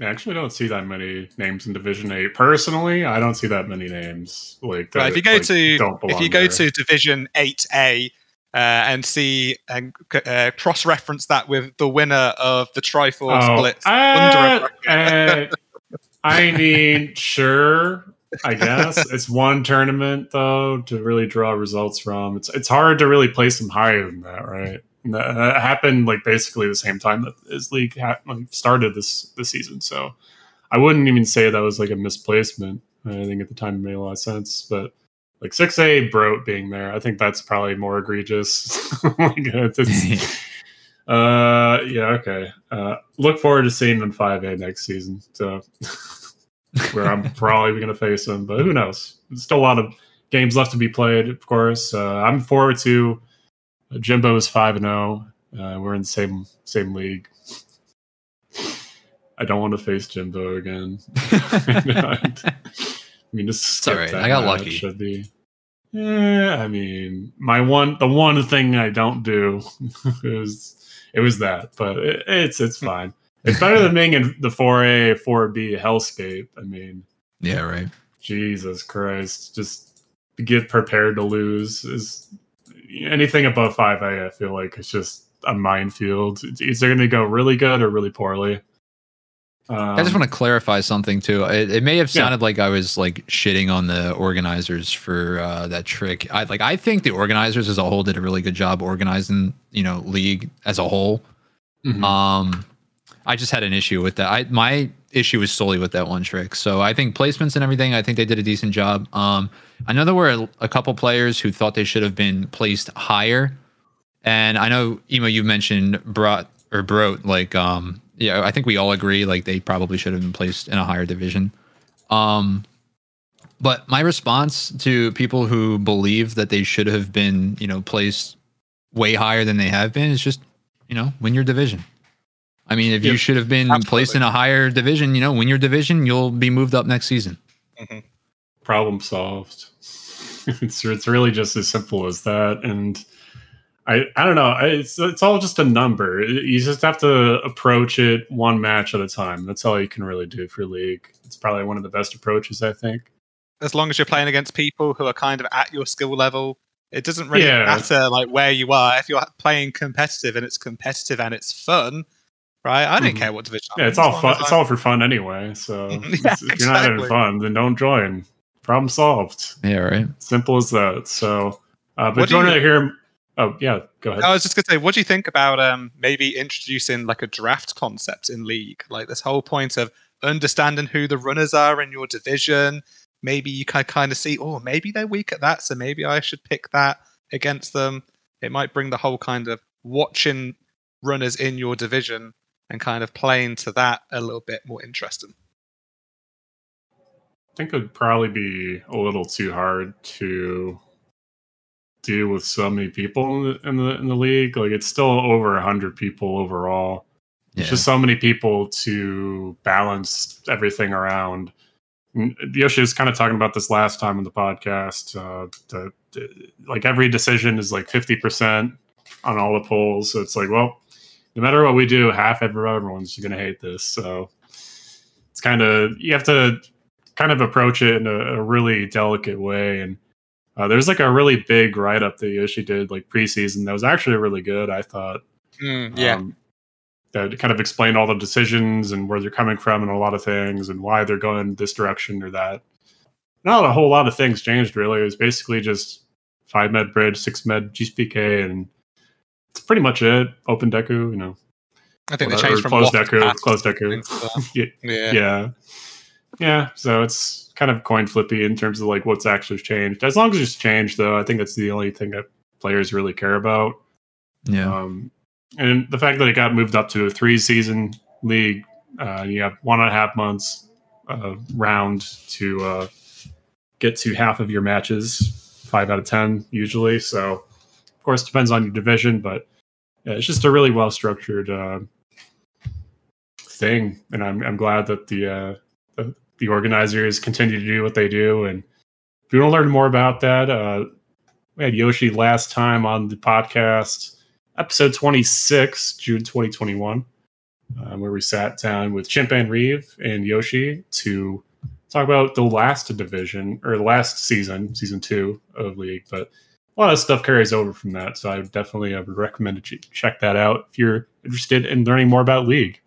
I actually don't see that many names in Division Eight. Personally, I don't see that many names. Like, that, if you go like, to if you go there. to Division Eight A uh, and see and uh, cross reference that with the winner of the Triforce oh, Blitz uh, I mean, sure, I guess it's one tournament though to really draw results from. It's it's hard to really place them higher than that, right? And that, happened like basically the same time that this league ha- like, started this this season. So I wouldn't even say that was like a misplacement. I think at the time it made a lot of sense, but like six A Broat being there, I think that's probably more egregious. like, it's, uh, yeah, okay. Uh, look forward to seeing them five A next season. So where I'm probably going to face them, but who knows? There's still a lot of games left to be played. Of course, uh, I'm forward to Jimbo is five and zero. Uh, we're in the same same league. I don't want to face Jimbo again. I mean, just skip all right. I got lucky. Should be. Yeah, I mean, my one, the one thing I don't do is it was that, but it, it's it's fine. It's better than being in the four A, four B hellscape. I mean, yeah, right. Jesus Christ, just get prepared to lose is anything above five A. I feel like it's just a minefield. It's either going to go really good or really poorly. Um, I just want to clarify something too. It, it may have Yeah. sounded like I was like shitting on the organizers for uh, that trick. I like I think the organizers as a whole did a really good job organizing, you know, league as a whole. mhm. Um, I just had an issue with that. I my issue was solely with that one trick. So I think placements and everything. I think they did a decent job. Um, I know there were a, a couple players who thought they should have been placed higher, and I know Emo you mentioned brought or brote like um yeah I think we all agree like they probably should have been placed in a higher division. Um, but my response to people who believe that they should have been you know placed way higher than they have been is just you know win your division. I mean, if you should have been placed in a higher division, you know, win your division, you'll be moved up next season. problem solved. it's it's really just as simple as that, and I I don't know. It's it's all just a number. You just have to approach it one match at a time. That's all you can really do for league. It's probably one of the best approaches, I think. as long as you're playing against people who are kind of at your skill level, it doesn't really Yeah. matter like where you are. If you're playing competitive and it's competitive and it's fun, right? I don't Mhm. care what division. Yeah, it's all fun. It's I'm- all for fun anyway. So Yeah, if you're not having fun, then don't join. Problem solved. Yeah, right. Simple as that. So, uh, but What if you do want to hear, oh yeah, go ahead. I was just gonna say, what do you think about um maybe introducing like a draft concept in league? Like this whole point of understanding who the runners are in your division. Maybe you can kind of see, oh, maybe they're weak at that, so maybe I should pick that against them. It might bring the whole kind of watching runners in your division and kind of playing to that a little bit more interesting. I think it'd probably be a little too hard to deal with so many people in the in the, in the league. Like it's still over hundred people overall. Yeah. It's just so many people to balance everything around. Yoshi was kind of talking about this last time on the podcast. Uh, the, the- like every decision is like fifty percent on all the polls, so it's like, well, no matter what we do, half of everyone's going to hate this. So it's kind of you have to kind of approach it in a, a really delicate way. And Uh, there's like a really big write up that Yoshi did like preseason that was actually really good. I thought. Mm, yeah. Um, that kind of explained all the decisions and where they're coming from and a lot of things and why they're going this direction or that. Not a whole lot of things changed really. It was basically just five med bridge, six med GCBK, and it's pretty much it. Open Deku, you know. I think they changed from closed Deku, closed Deku. things like that. yeah, Yeah. yeah, yeah. So it's kind of coin flippy in terms of like what's actually changed. As long as it's changed, though, I think that's the only thing that players really care about. Yeah. Um, and the fact that it got moved up to a three season league, uh, you have one and a half months uh, round to uh, get to half of your matches, five out of 10 usually. So, of course, depends on your division, but yeah, it's just a really well structured uh, thing. And I'm, I'm glad that the, uh, the, organizers continue to do what they do. And if you want to learn more about that, uh, we had Yoshi last time on the podcast episode 26, June 2021, uh, where we sat down with Chimpan Reeve and Yoshi to talk about the last division or last season, season two of League. But a lot of stuff carries over from that. So I would definitely uh, recommend that you check that out if you're interested in learning more about League.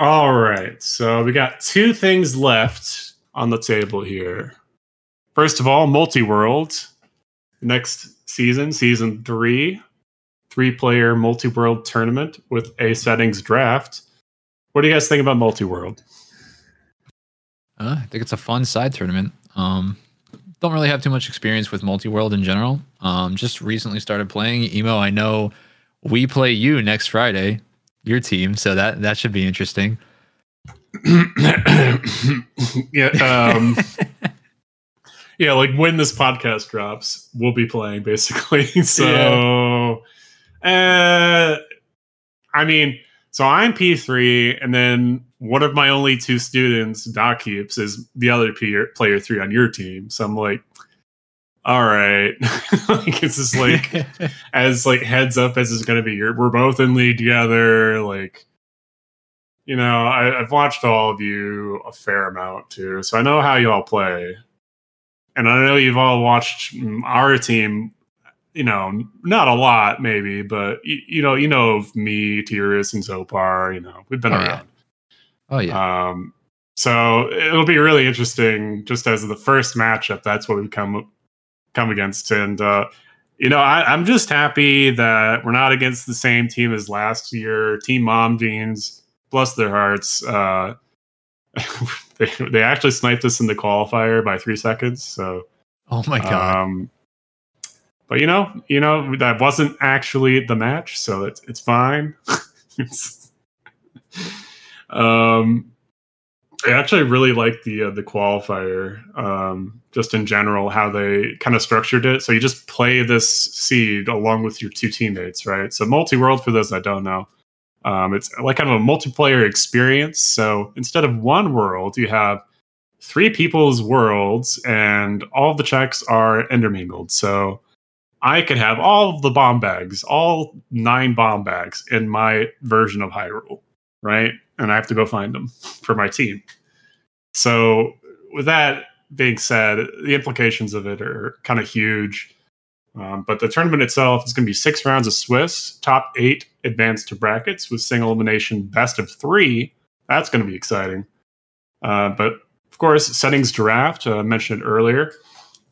All right. So we got two things left on the table here. First of all, multi world. Next season, season three, three player multi world tournament with a settings draft. What do you guys think about multi world? Uh, I think it's a fun side tournament. Um, don't really have too much experience with multi-world in general. Um, just recently started playing emo. I know we play you next Friday, your team, so that that should be interesting. yeah. Um, yeah. Like when this podcast drops, we'll be playing basically. so, uh, I mean, so I'm P3, and then one of my only two students, Doc Keeps, is the other peer, player three on your team. So I'm like, all right, like it's just like as like heads up as it's gonna be. You're, we're both in league together. Like, you know, I, I've watched all of you a fair amount too, so I know how you all play, and I know you've all watched mm, our team. You know, not a lot, maybe, but you, you know, you know of me, Tyrus, and Zopar. You know, we've been Oh, yeah. around. oh yeah, Um, so it'll be really interesting just as the first matchup. That's what we've come come against, and uh, you know, I, I'm just happy that we're not against the same team as last year. Team Mom Jeans, bless their hearts. Uh, they they actually sniped us in the qualifier by three seconds. So oh my god. um, but you know, you know that wasn't actually the match, so it's it's fine. It's- um, I actually really like the uh, the qualifier, um, just in general, how they kind of structured it. So you just play this seed along with your two teammates, right? So multi world for those that don't know, um, it's like kind of a multiplayer experience. So instead of one world, you have three people's worlds, and all the checks are intermingled. So I could have all the bomb bags, all nine bomb bags in my version of Hyrule, right? And I have to go find them for my team. So, with that being said, the implications of it are kind of huge. Um, but the tournament itself is going to be six rounds of Swiss, top eight advance to brackets with single elimination best of three. That's going to be exciting. Uh, but of course, settings draft, uh, mentioned it earlier.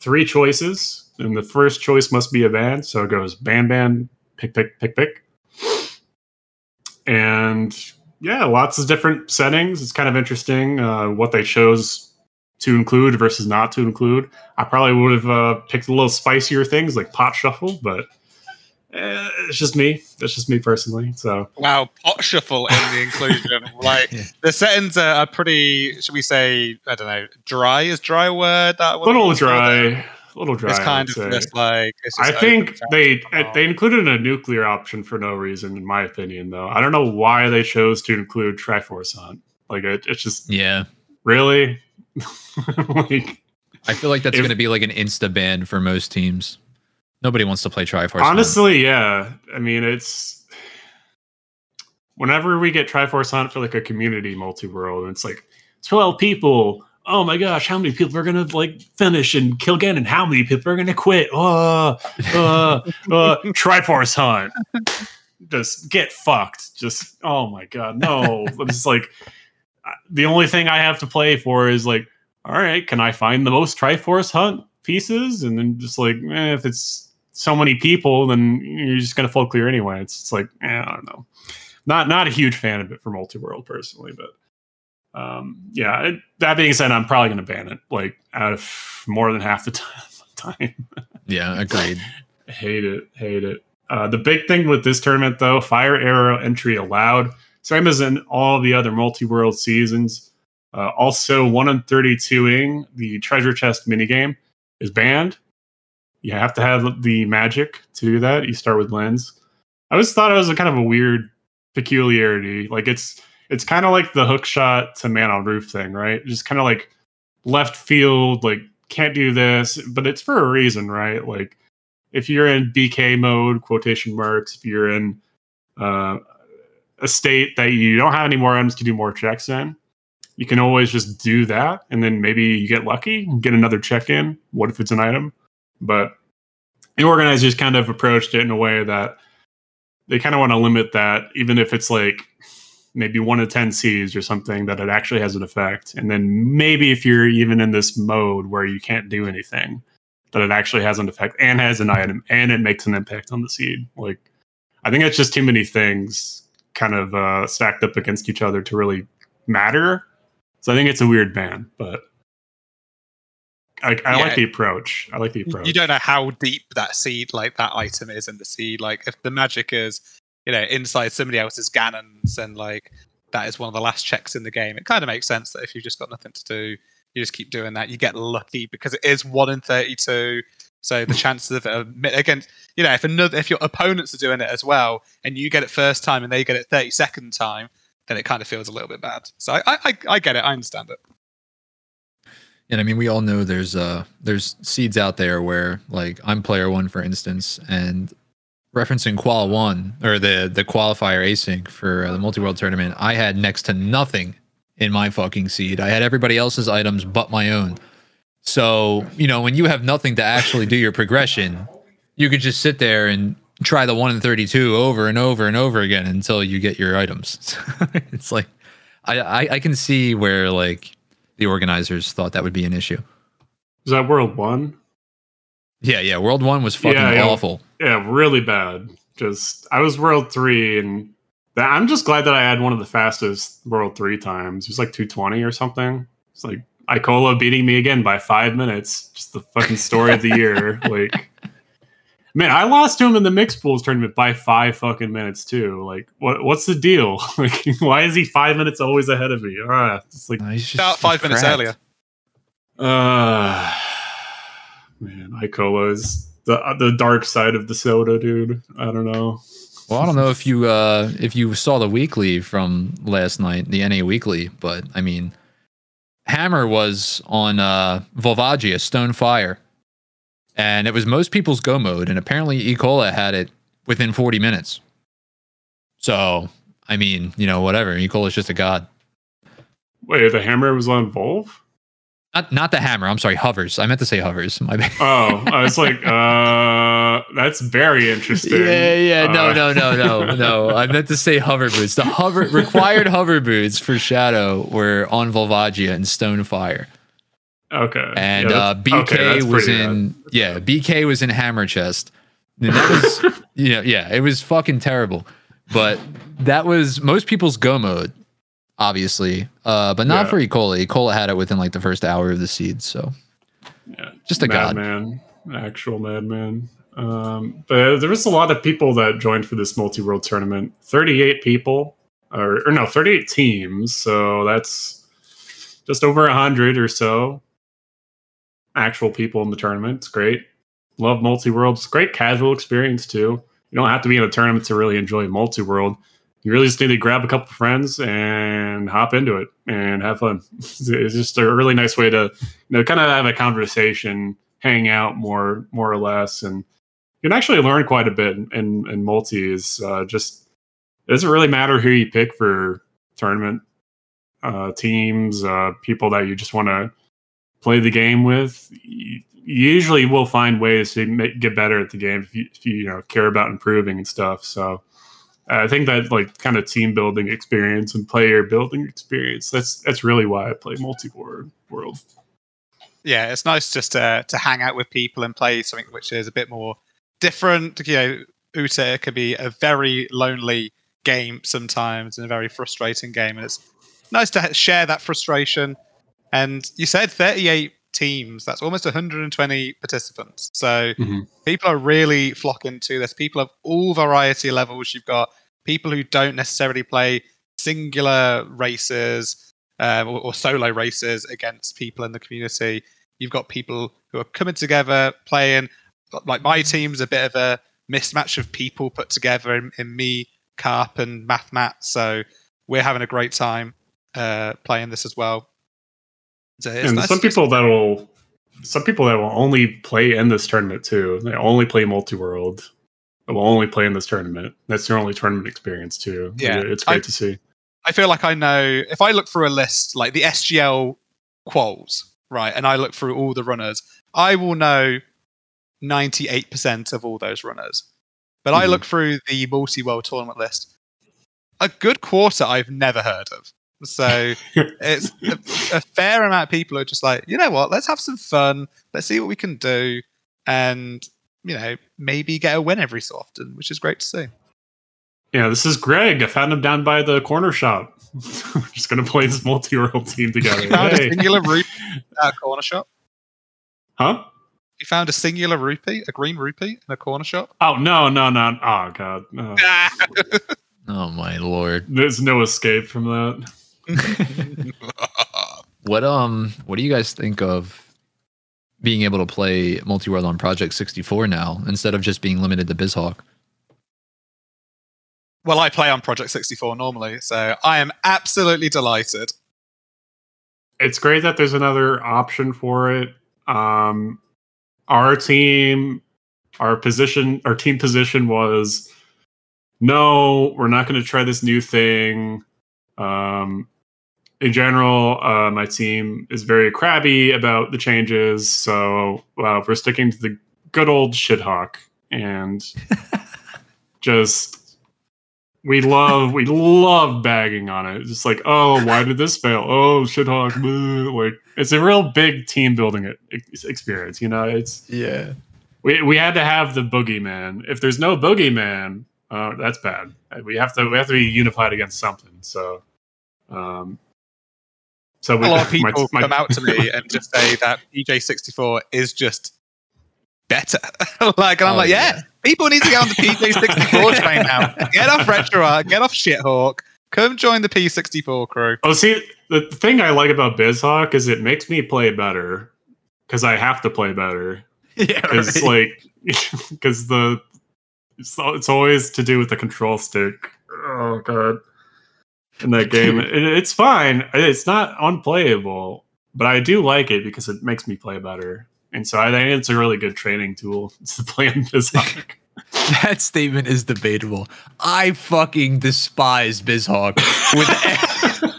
Three choices, and the first choice must be a band. So it goes band, band, pick, pick, pick, pick. And yeah, lots of different settings. It's kind of interesting uh, what they chose to include versus not to include. I probably would have uh, picked a little spicier things like pot shuffle, but eh, it's just me. That's just me personally. So Wow, pot shuffle in the inclusion. like Yeah. the settings are, are pretty. Should we say? I don't know. Dry is dry word. That a little dry, a little dry. It's kind of say. just like. It's I think they chat. they included a nuclear option for no reason, in my opinion. Though I don't know why they chose to include Triforce on. Like it, it's just yeah, really like I feel like that's going to be like an insta ban for most teams. Nobody wants to play Triforce. honestly, yeah. I mean, it's whenever we get Triforce on for like a community multi world, and it's like twelve people oh my gosh, how many people are gonna like finish and kill again, and how many people are gonna quit? Oh, uh, uh, Triforce Hunt. Just get fucked. Just oh my god, no. it's like the only thing I have to play for is like, all right, can I find the most Triforce Hunt pieces? And then just like, eh, if it's so many people, then you're just gonna flow clear anyway. It's, it's like, eh, I don't know. Not not a huge fan of it for multi world personally, but um, yeah. It, that being said, I'm probably going to ban it like out of more than half the time. yeah, agreed. hate it, hate it. Uh, the big thing with this tournament, though, fire arrow entry allowed, same as in all the other multi world seasons. Uh, also, one in 32ing the treasure chest minigame is banned. You have to have the magic to do that. You start with lens. I always thought it was a kind of a weird peculiarity. Like it's it's kind of like the hook shot to man on roof thing, right? Just kind of like left field, like can't do this, but it's for a reason, right? Like if you're in BK mode, quotation marks, if you're in uh, a state that you don't have any more items to do more checks in, you can always just do that, and then maybe you get lucky, get another check in. What if it's an item? But the organizers kind of approached it in a way that they kind of want to limit that, even if it's like maybe one of 10 Cs or something, that it actually has an effect. And then maybe if you're even in this mode where you can't do anything, that it actually has an effect and has an item and it makes an impact on the seed. Like, I think it's just too many things kind of uh, stacked up against each other to really matter. So I think it's a weird ban, but I, I yeah. like the approach. I like the approach. You don't know how deep that seed, like that item, is in the seed. Like if the magic is, you know, inside somebody else's Ganons, and like that is one of the last checks in the game. It kind of makes sense that if you've just got nothing to do, you just keep doing that. You get lucky because it is one in thirty-two. So the chances of it against, you know, if another, if your opponents are doing it as well, and you get it first time and they get it thirty second time, then it kind of feels a little bit bad. So I, I, I get it. I understand it. And I mean, we all know there's uh there's seeds out there where like I'm player one, for instance, and referencing qual one or the the qualifier async for uh, the multi world tournament, I had next to nothing in my fucking seed. I had everybody else's items but my own. So you know, when you have nothing to actually do your progression, you could just sit there and try the one in thirty two over and over and over again until you get your items. it's like I, I I can see where like the organizers thought that would be an issue. Is that World One? Yeah, yeah. World One was fucking yeah, awful. Yeah, really bad. Just I was World Three, and that, I'm just glad that I had one of the fastest World Three times. It was like 220 or something. It's like Ikola beating me again by five minutes. Just the fucking story of the year. Like, man, I lost to him in the mixed pools tournament by five fucking minutes too. Like, what what's the deal? Like, why is he five minutes always ahead of me? Ah, it's like no, about five minutes cracked. earlier. Uh man, Ikola is the the dark side of the soda, dude. I don't know. Well, I don't know if you uh if you saw the weekly from last night, the NA weekly, but I mean, Hammer was on uh Volvagia Stone Fire, and it was most people's go mode, and apparently Ikola had it within 40 minutes. So, I mean, you know, whatever. Ikola is just a god. Wait, the hammer was on Volv? Not, not the hammer. I'm sorry, hovers. I meant to say hovers. My bad. Oh, I was like, uh, that's very interesting. Yeah, yeah. No, uh, no, no, no, no. I meant to say hover boots. The hover required hover boots for Shadow were on Volvagia and Stonefire. Okay. And yeah, uh, BK okay, was in bad. yeah, BK was in Hammer Chest. And that was you know, yeah, it was fucking terrible. But that was most people's go mode, obviously. Uh, but not yeah. for Ikola. Ikola had it within like the first hour of the seed, so yeah. Just a god. Man. Actual madman. Um, but there was a lot of people that joined for this multi-world tournament. 38 people or, or no, 38 teams. So that's just over 100 or so actual people in the tournament. It's great. Love multi world. It's great casual experience too. You don't have to be in a tournament to really enjoy multi world. You really just need to grab a couple friends and hop into it and have fun. It's just a really nice way to, you know, kind of have a conversation, hang out more, more or less, and you can actually learn quite a bit. In, in is uh, just it doesn't really matter who you pick for tournament uh, teams, uh, people that you just want to play the game with, you usually will find ways to make, get better at the game if you, if you, you know care about improving and stuff. So I think that like kind of team building experience and player building experience. That's that's really why I play multi world. Yeah, it's nice just to to hang out with people and play something which is a bit more different. You know, Uta can be a very lonely game sometimes and a very frustrating game, and it's nice to share that frustration. And you said 38 teams. That's almost 120 participants. So mm-hmm. people are really flocking to this. People of all variety levels. You've got people who don't necessarily play singular races um, or, or, solo races against people in the community. You've got people who are coming together playing. Like my team's a bit of a mismatch of people put together in, in me, Carp, and Mathmat. So we're having a great time uh, playing this as well. So and nice some people that will, some people that will only play in this tournament too. They only play multi world. They will only play in this tournament. That's their only tournament experience too. Yeah, it's great I, to see. I feel like I know if I look through a list like the SGL quals, right, and I look through all the runners, I will know 98% of all those runners. But mm-hmm. I look through the multi world tournament list, a good quarter I've never heard of. So it's a, a, fair amount of people are just like, you know what, let's have some fun. Let's see what we can do. And, you know, maybe get a win every so often, which is great to see. Yeah, this is Greg. I found him down by the corner shop. We're just going to play this multi world team together. You found hey. a singular rupee at a corner shop? Huh? You found a singular rupee, a green rupee in a corner shop? Oh, no, no, no. Oh, God. Oh. oh, my Lord. There's no escape from that. what um what do you guys think of being able to play multi-world on Project 64 now instead of just being limited to BizHawk? Well, I play on Project 64 normally, so I am absolutely delighted. It's great that there's another option for it. Um, our team, our position, our team position was no, we're not going to try this new thing. Um, in general, uh, my team is very crabby about the changes. So uh, we're sticking to the good old shithawk and just we love we love bagging on it. Just like, oh, why did this fail? Oh, shithawk. Like it's a real big team building experience. You know, it's yeah. We we had to have the boogeyman. If there's no boogeyman, uh, that's bad. We have to we have to be unified against something. So um, so a lot of people my, my, come out to me and just say that PJ64 is just better. like, and I'm oh, like, yeah, yeah, people need to get on the PJ64 train now. Get off RetroArch, get off Shithawk, come join the P64 crew. Oh, see, the thing I like about BizHawk is it makes me play better because I have to play better. Yeah, because right. like because the it's, it's always to do with the control stick. Oh god in that game. it, it's fine. It's not unplayable, but I do like it because it makes me play better. And so I think it's a really good training tool to play in BizHawk. that statement is debatable. I fucking despise BizHawk with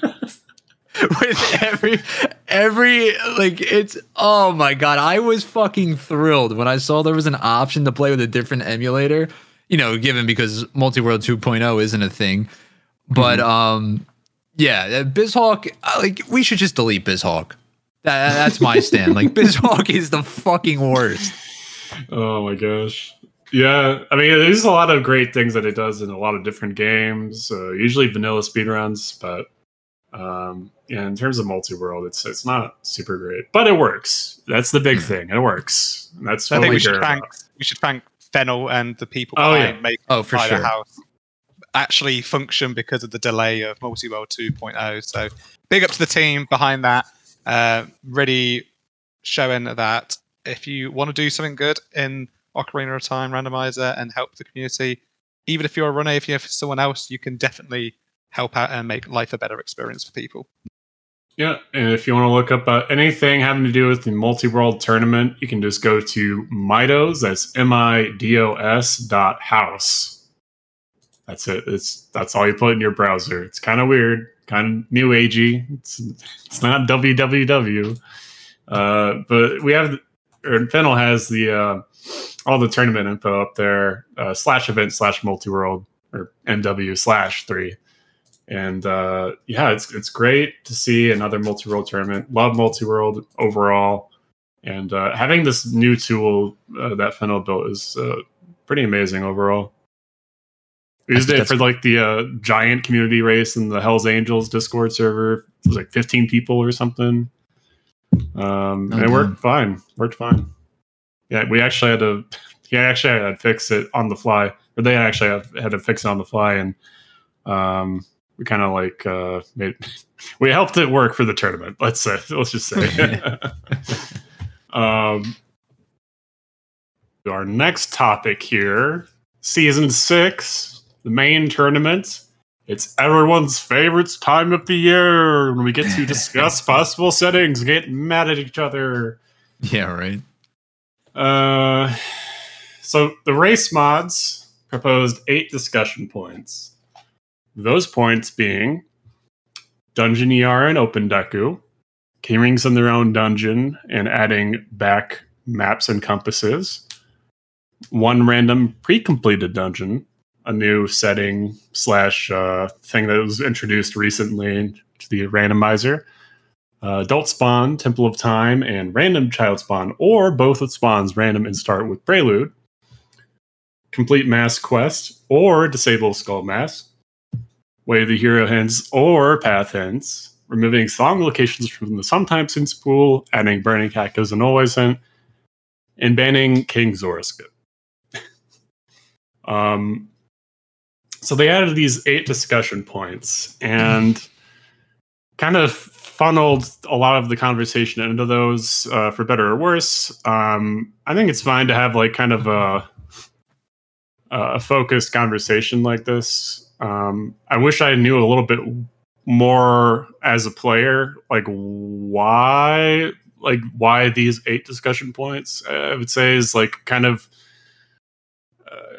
with every every like it's oh my god i was fucking thrilled when i saw there was an option to play with a different emulator you know given because multi-world 2.0 isn't a thing but mm-hmm. um, yeah, uh, BizHawk. Uh, like we should just delete BizHawk. That, that's my stand. Like BizHawk is the fucking worst. Oh my gosh. Yeah, I mean, there's a lot of great things that it does in a lot of different games. Uh, usually vanilla speedruns, but um, yeah, in terms of multi-world, it's it's not super great, but it works. That's the big hmm. thing. It works. That's I think we should thank about. we should thank Fennel and the people oh, behind yeah. making oh, for sure. House actually function because of the delay of Multi-World 2.0. So big up to the team behind that. Uh, really showing that if you want to do something good in Ocarina of Time Randomizer and help the community, even if you're a runner, if you're someone else, you can definitely help out and make life a better experience for people. Yeah, and if you want to look up uh, anything having to do with the multi-world tournament, you can just go to Midos. That's M-I-D-O-S dot house that's it. It's that's all you put in your browser. It's kind of weird, kind of new agey. It's it's not www. Uh, but we have, or Fennel has the uh, all the tournament info up there uh, slash event slash multi world or MW slash three. And uh, yeah, it's it's great to see another multi world tournament. Love multi world overall, and uh, having this new tool uh, that Fennel built is uh, pretty amazing overall. We used it for like the uh, giant community race in the Hell's Angels Discord server. It was like 15 people or something. Um, and it worked fine. Worked fine. Yeah, we actually had to. Yeah, actually I had to fix it on the fly, or they actually had, had to fix it on the fly, and um, we kind of like uh, made. We helped it work for the tournament. Let's say. Let's just say. um, our next topic here, season six, the main tournament. It's everyone's favorite time of the year when we get to discuss possible settings, get mad at each other. Yeah, right. Uh, so the race mods proposed eight discussion points. Those points being Dungeon ER and Open Deku, keyrings in their own dungeon and adding back maps and compasses, one random pre-completed dungeon, a new setting slash uh, thing that was introduced recently to the randomizer. Uh, adult spawn, Temple of Time, and random child spawn, or both with spawns random and start with Prelude. Complete Mask Quest, or Disable Skull Mask. Way of the Hero Hints, or Path Hints. Removing song locations from the Sometimes Hints pool, adding Burning Cactus and Always Hint, and banning King Zora skip. um, so they added these eight discussion points and kind of funneled a lot of the conversation into those uh, for better or worse. Um, i think it's fine to have like kind of a, a focused conversation like this. Um, i wish i knew a little bit more as a player like why like why these eight discussion points i would say is like kind of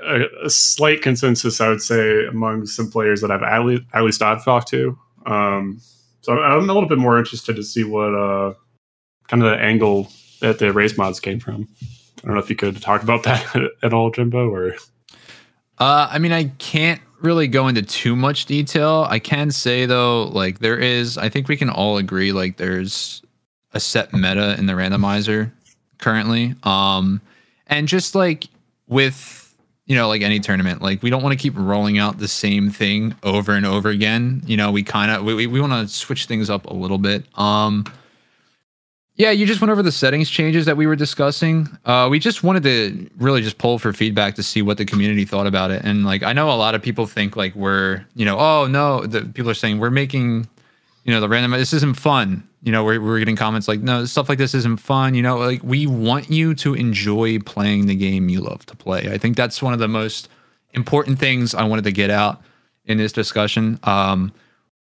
a, a, slight consensus, I would say, among some players that I've at least, at least I've talked to. Um, so I'm a little bit more interested to see what uh, kind of the angle that the race mods came from. I don't know if you could talk about that at all, Jimbo, or. Uh, I mean, I can't really go into too much detail. I can say though, like there is, I think we can all agree, like there's a set meta in the randomizer currently. Um, and just like with you know, like any tournament, like we don't want to keep rolling out the same thing over and over again. You know, we kind of we, we want to switch things up a little bit. Um yeah, you just went over the settings changes that we were discussing. Uh, we just wanted to really just pull for feedback to see what the community thought about it. And like, I know a lot of people think like we're, you know, oh no, the people are saying we're making, you know, the random. This isn't fun you know, we're, we're getting comments like, no, stuff like this isn't fun. You know, like we want you to enjoy playing the game you love to play. I think that's one of the most important things I wanted to get out in this discussion. Um,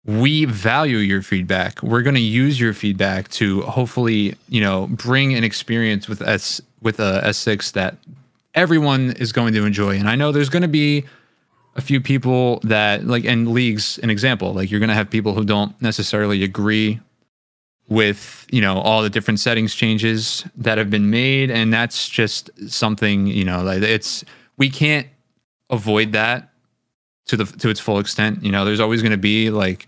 we value your feedback. We're going to use your feedback to hopefully, you know, bring an experience with S with a S6 that everyone is going to enjoy. And I know there's going to be a few people that like and leagues an example like you're going to have people who don't necessarily agree with you know all the different settings changes that have been made and that's just something you know like it's we can't avoid that to the to its full extent you know? There's always going to be like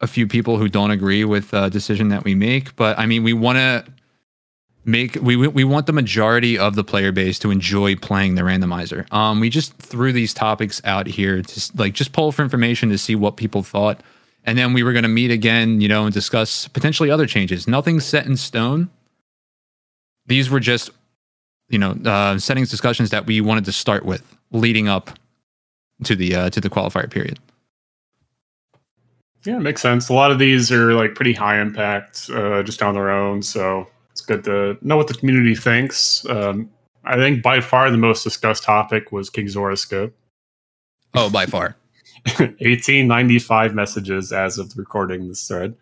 a few people who don't agree with a decision that we make but i mean we want to make we we want the majority of the player base to enjoy playing the randomizer um we just threw these topics out here to like just pull for information to see what people thought and then we were going to meet again, you know, and discuss potentially other changes. Nothing set in stone. These were just, you know, uh, settings discussions that we wanted to start with leading up to the uh, to the qualifier period. Yeah, it makes sense. A lot of these are like pretty high impact, uh, just on their own. So it's good to know what the community thinks. Um, I think by far the most discussed topic was King Zora skip. Oh, by far. 1895 messages as of the recording this thread.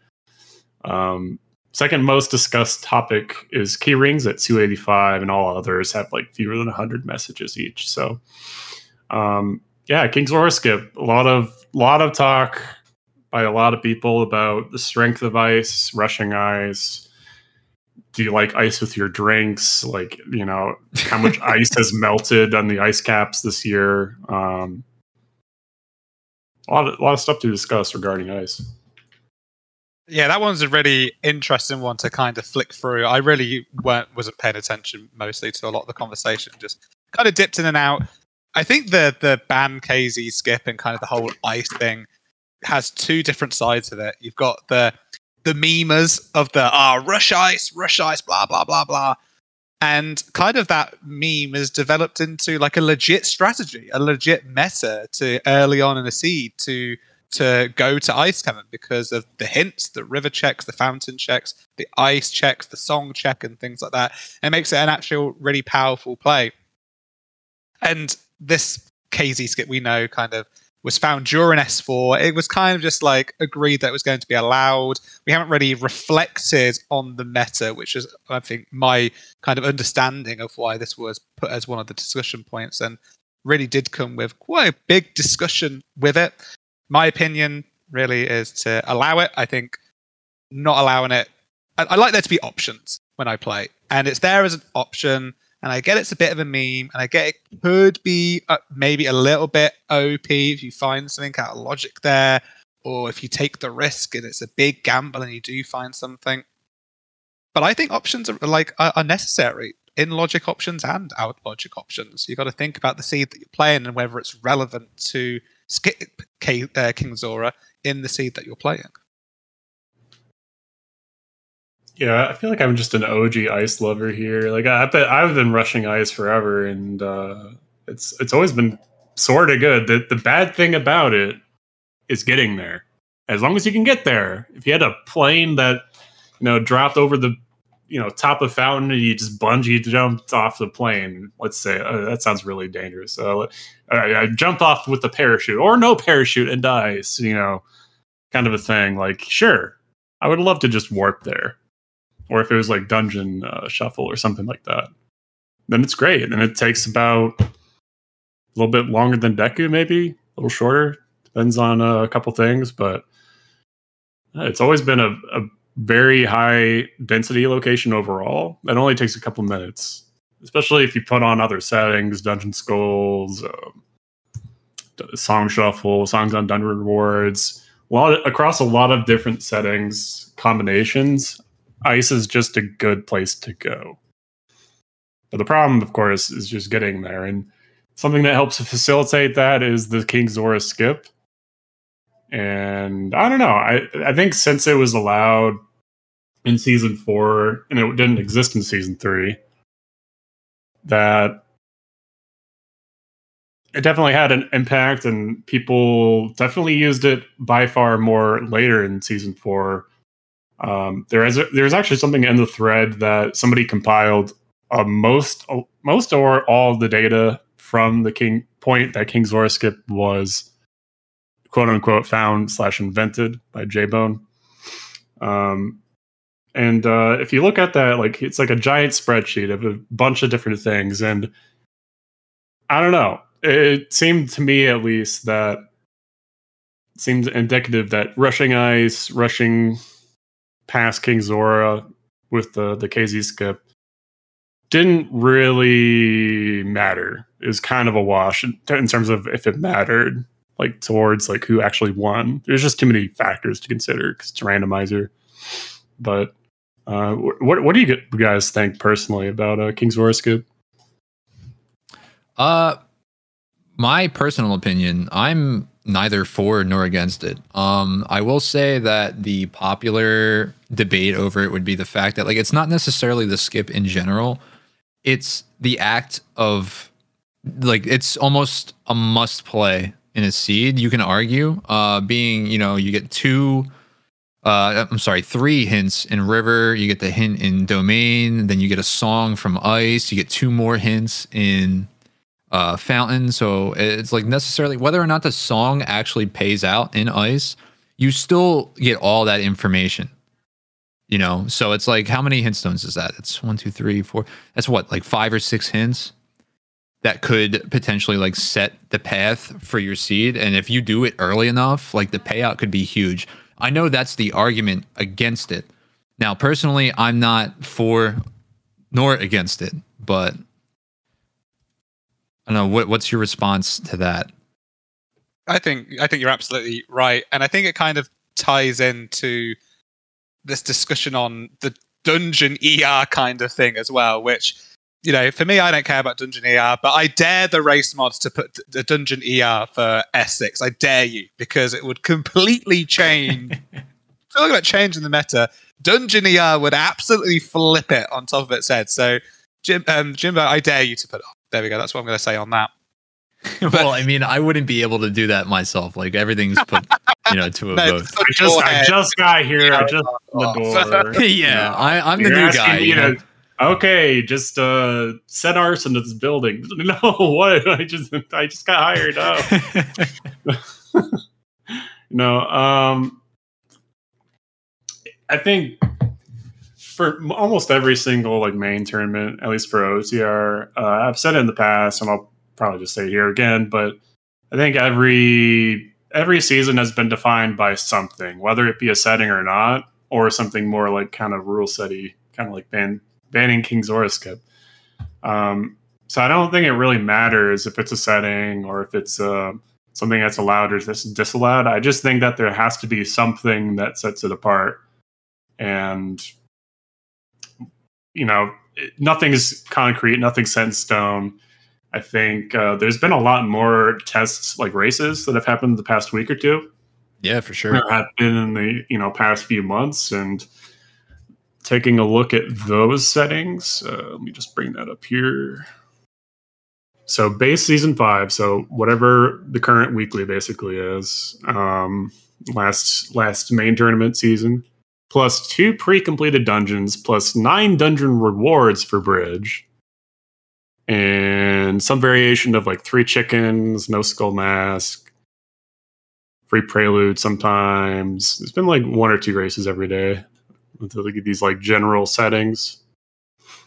Um, second most discussed topic is key rings at 285, and all others have like fewer than 100 messages each. So, um, yeah, King's Skip. A lot of lot of talk by a lot of people about the strength of ice, rushing ice, do you like ice with your drinks? Like, you know, how much ice has melted on the ice caps this year? Um, a lot of a lot of stuff to discuss regarding ice. Yeah, that one's a really interesting one to kind of flick through. I really weren't wasn't paying attention mostly to a lot of the conversation. Just kind of dipped in and out. I think the the ban KZ skip and kind of the whole ice thing has two different sides of it. You've got the the memers of the ah rush ice, rush ice, blah blah blah blah, and kind of that meme has developed into like a legit strategy, a legit meta to early on in the seed to to go to Ice Cavern because of the hints, the river checks, the fountain checks, the ice checks, the song check, and things like that. It makes it an actual really powerful play. And this KZ skip we know kind of was found during S4. It was kind of just like agreed that it was going to be allowed. We haven't really reflected on the meta, which is, I think, my kind of understanding of why this was put as one of the discussion points and really did come with quite a big discussion with it. My opinion really is to allow it. I think not allowing it, I, I like there to be options when I play, and it's there as an option and I get it's a bit of a meme, and I get it could be uh, maybe a little bit OP if you find something out of logic there, or if you take the risk and it's a big gamble and you do find something. But I think options are like are, necessary in logic options and out logic options. You've got to think about the seed that you're playing and whether it's relevant to skip uh, King Zora in the seed that you're playing. Yeah, I feel like I'm just an OG ice lover here. Like I I've been rushing ice forever, and uh, it's it's always been sort of good. The the bad thing about it is getting there. As long as you can get there. If you had a plane that you know dropped over the you know top of fountain and you just bungee jumped off the plane, let's say uh, that sounds really dangerous. So uh, I, I jumped off with the parachute or no parachute and ice, you know, kind of a thing. Like sure, I would love to just warp there or if it was like dungeon uh, shuffle or something like that, then it's great. And it takes about a little bit longer than Deku, maybe a little shorter. Depends on uh, a couple things, but uh, it's always been a, a, very high density location overall. It only takes a couple minutes, especially if you put on other settings, dungeon skulls, um, song shuffle, songs on dungeon rewards. A lot across a lot of different settings combinations ice is just a good place to go. But the problem, of course, is just getting there. And something that helps facilitate that is the King Zora skip. And I don't know. I, I think since it was allowed in season four and it didn't exist in season three, that it definitely had an impact and people definitely used it by far more later in season four um, there is there's actually something in the thread that somebody compiled uh, most most or all of the data from the king point that King Zora skip was quote unquote found slash invented by JBone. Um, and uh, if you look at that, like it's like a giant spreadsheet of a bunch of different things, and I don't know. It seemed to me, at least, that seemed indicative that rushing ice, rushing past King Zora with the the KZ skip didn't really matter. It was kind of a wash in, in terms of if it mattered, like towards like who actually won. There's just too many factors to consider because it's a randomizer. But uh, what what do you guys think personally about uh, King Zora skip? Uh, my personal opinion, I'm neither for nor against it. Um, I will say that the popular debate over it would be the fact that like it's not necessarily the skip in general, it's the act of like it's almost a must play in a seed. You can argue, uh, being you know you get two. Uh, I'm sorry, three hints in River. You get the hint in Domain. Then you get a song from Ice. You get two more hints in uh, fountain. So it's like necessarily whether or not the song actually pays out in ice, you still get all that information. You know, so it's like how many hint stones is that? It's one, two, three, four. That's what, like five or six hints that could potentially like set the path for your seed. And if you do it early enough, like the payout could be huge. I know that's the argument against it. Now, personally, I'm not for nor against it, but I don't know what what's your response to that? I think I think you're absolutely right, and I think it kind of ties into this discussion on the dungeon ER kind of thing as well, which you know, for me, I don't care about Dungeon ER, but I dare the race mods to put the Dungeon ER for S6. I dare you because it would completely change. Talking about changing the meta, Dungeon ER would absolutely flip it on top of its head. So, Jim, um, Jimbo, I dare you to put it on. There we go. That's what I'm going to say on that. well, I mean, I wouldn't be able to do that myself. Like everything's put, you know, to a No, vote. I just, I just got here. I just Oh. the door. yeah, I, I'm the You're new asking guy. you know? to- okay, just uh, set arson to this building. No, what? I just, I just got hired. Oh. no, um, I think for almost every single like main tournament, at least for OTR, uh, I've said it in the past, and I'll probably just say it here again. But I think every every season has been defined by something, whether it be a setting or not, or something more like kind of rule setty, kind of like ban- banning King Zora skip. Um, so I don't think it really matters if it's a setting or if it's uh, something that's allowed or dis- disallowed. I just think that there has to be something that sets it apart, and you know, it, nothing is concrete, nothing's set in stone. I think uh, there's been a lot more tests like races that have happened the past week or two yeah, for sure. have been in the you know past few months and taking a look at those settings uh, let me just bring that up here so base season five so whatever the current weekly basically is um last last main tournament season plus two pre-completed dungeons plus nine dungeon rewards for bridge and some variation of like three chickens no skull mask free prelude sometimes. It's been like one or two races every day with like these like general settings.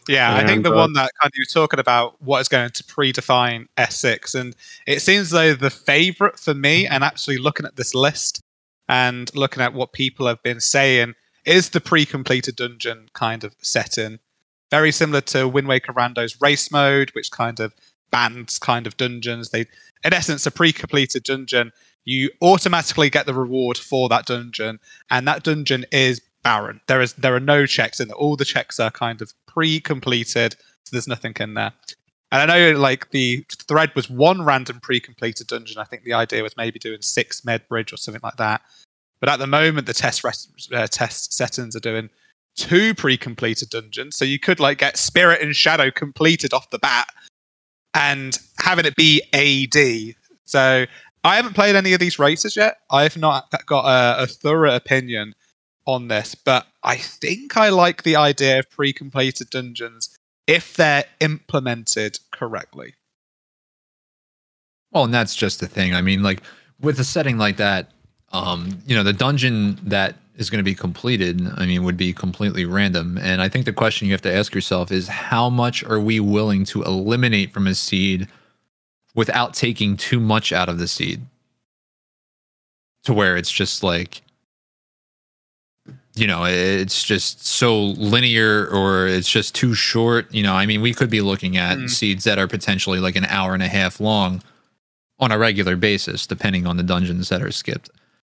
Yeah, I think the uh, one that kind of you were talking about what is going to predefine S6, and it seems though the favorite for me, and actually looking at this list and looking at what people have been saying, is the pre-completed dungeon kind of setting. Very similar to Wind Waker Rando's race mode, which kind of bans kind of dungeons. They, in essence, a pre-completed dungeon. You automatically get the reward for that dungeon, and that dungeon is barren. There is there are no checks in it. All the checks are kind of pre-completed, so there's nothing in there. And I know like the thread was one random pre-completed dungeon. I think the idea was maybe doing six med bridge or something like that. But at the moment, the test uh, test settings are doing two pre-completed dungeons, so you could like get Spirit and Shadow completed off the bat, and having it be AD. So I haven't played any of these races yet. I've not got a, a thorough opinion on this, but I think I like the idea of pre-completed dungeons if they're implemented correctly. Well, and that's just the thing. I mean, like with a setting like that, um, you know, the dungeon that is going to be completed, I mean, would be completely random. And I think the question you have to ask yourself is how much are we willing to eliminate from a seed without taking too much out of the seed? To where it's just like, you know, it's just so linear or it's just too short. You know, I mean, we could be looking at Mm. seeds that are potentially like an hour and a half long on a regular basis, depending on the dungeons that are skipped.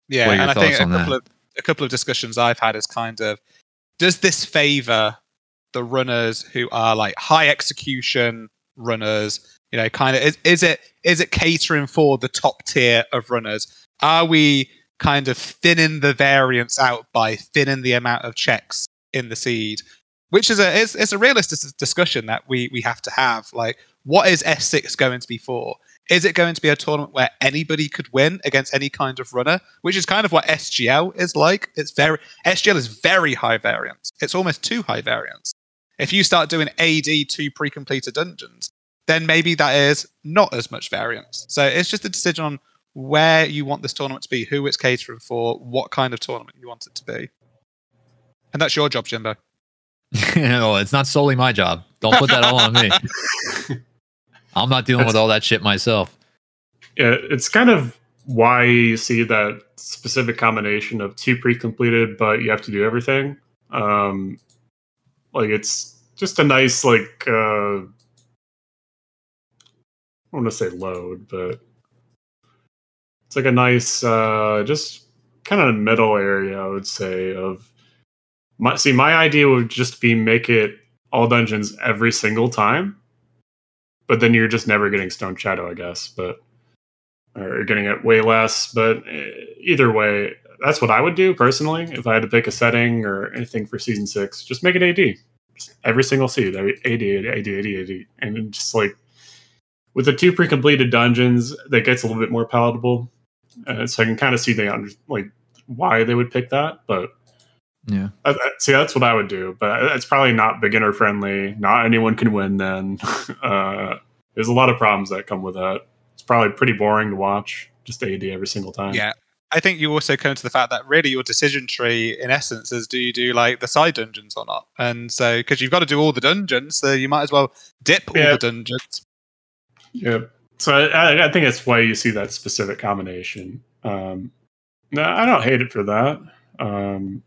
Yeah, What are your and I think a that? couple of a couple of discussions I've had is kind of does this favor the runners who are like high execution runners? You know, kind of is, is it is it catering for the top tier of runners? Are we kind of thinning the variance out by thinning the amount of checks in the seed? Which is a it's, it's a realistic discussion that we we have to have. Like, what is S6 going to be for? Is it going to be a tournament where anybody could win against any kind of runner, which is kind of what SGL is like? It's very SGL is very high variance. It's almost too high variance. If you start doing AD two pre-completed dungeons, then maybe that is not as much variance. So it's just a decision on where you want this tournament to be, who it's catering for, what kind of tournament you want it to be. And that's your job, Jimbo. well, it's not solely my job. Don't put that all on me. I'm not dealing with all that shit myself. Yeah, it's kind of why you see that specific combination of two pre-completed, but you have to do everything. Um, like it's just a nice like uh, I want to say load, but it's like a nice uh, just kind of middle area. I would say of my see my idea would just be make it all dungeons every single time, but then you're just never getting Stone Shadow, I guess. But or you're getting it way less. But eh, either way, that's what I would do personally if I had to pick a setting or anything for season six. Just make it AD, just every single seed, every AD, AD, AD, AD, and just like with the two pre-completed dungeons, that gets a little bit more palatable. Uh, so I can kind of see the like why they would pick that, but Yeah. I, I- see that's what I would do. But it's probably not beginner friendly. Not anyone can win. Then uh, there's a lot of problems that come with that. It's probably pretty boring to watch. Just AD every single time. Yeah. I think you also come to the fact that really your decision tree, in essence, is do you do like the side dungeons or not? And so, because you've got to do all the dungeons, so you might as well dip all the dungeons. Yeah. So I, I think that's why you see that specific combination. Um, no, I don't hate it for that. Um,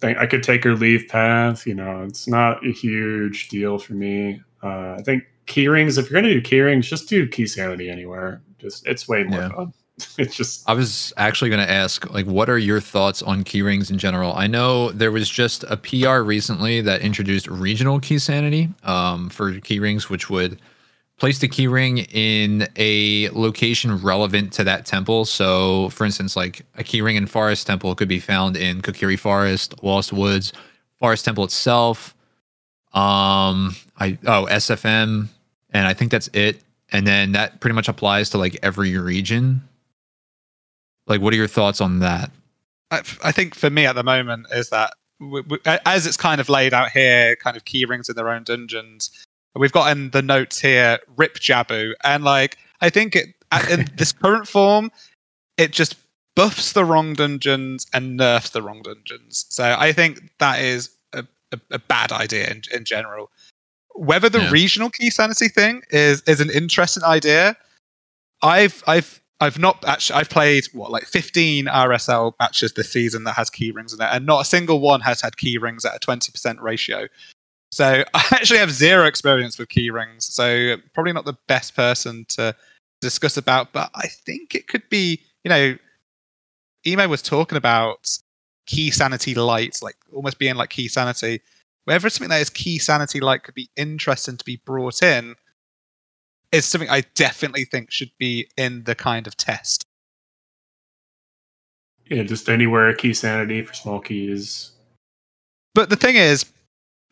think I could take or leave path. You know, it's not a huge deal for me. Uh, I think key rings. If you're gonna do key rings, just do key sanity anywhere. Just it's way more Yeah. fun. it's just I was actually going to ask, like, what are your thoughts on key rings in general? I know there was just a PR recently that introduced regional key sanity um, for key rings, which would place the key ring in a location relevant to that temple. So, for instance, like a key ring in Forest Temple could be found in Kokiri Forest, Lost Woods, Forest Temple itself. Um, I oh SFM, and I think that's it. And then that pretty much applies to like every region. Like, what are your thoughts on that? I, I think for me at the moment is that as it's kind of laid out here, kind of key rings in their own dungeons. We've got in the notes here Rip Jabu, and like I think it in this current form, it just buffs the wrong dungeons and nerfs the wrong dungeons. So I think that is a, a, a bad idea in, in general. Whether the Yeah. regional key sanity thing is is an interesting idea, I've I've I've not actually I've played what like 15 RSL matches this season that has key rings in it, and not a single one has had key rings at a 20% ratio. So I actually have zero experience with key rings, so probably not the best person to discuss about. But I think it could be, you know, Emo was talking about key sanity light, like almost being like key sanity. Whether something that is key sanity light could be interesting to be brought in is something I definitely think should be in the kind of test. yeah, just anywhere key sanity for small keys. But the thing is,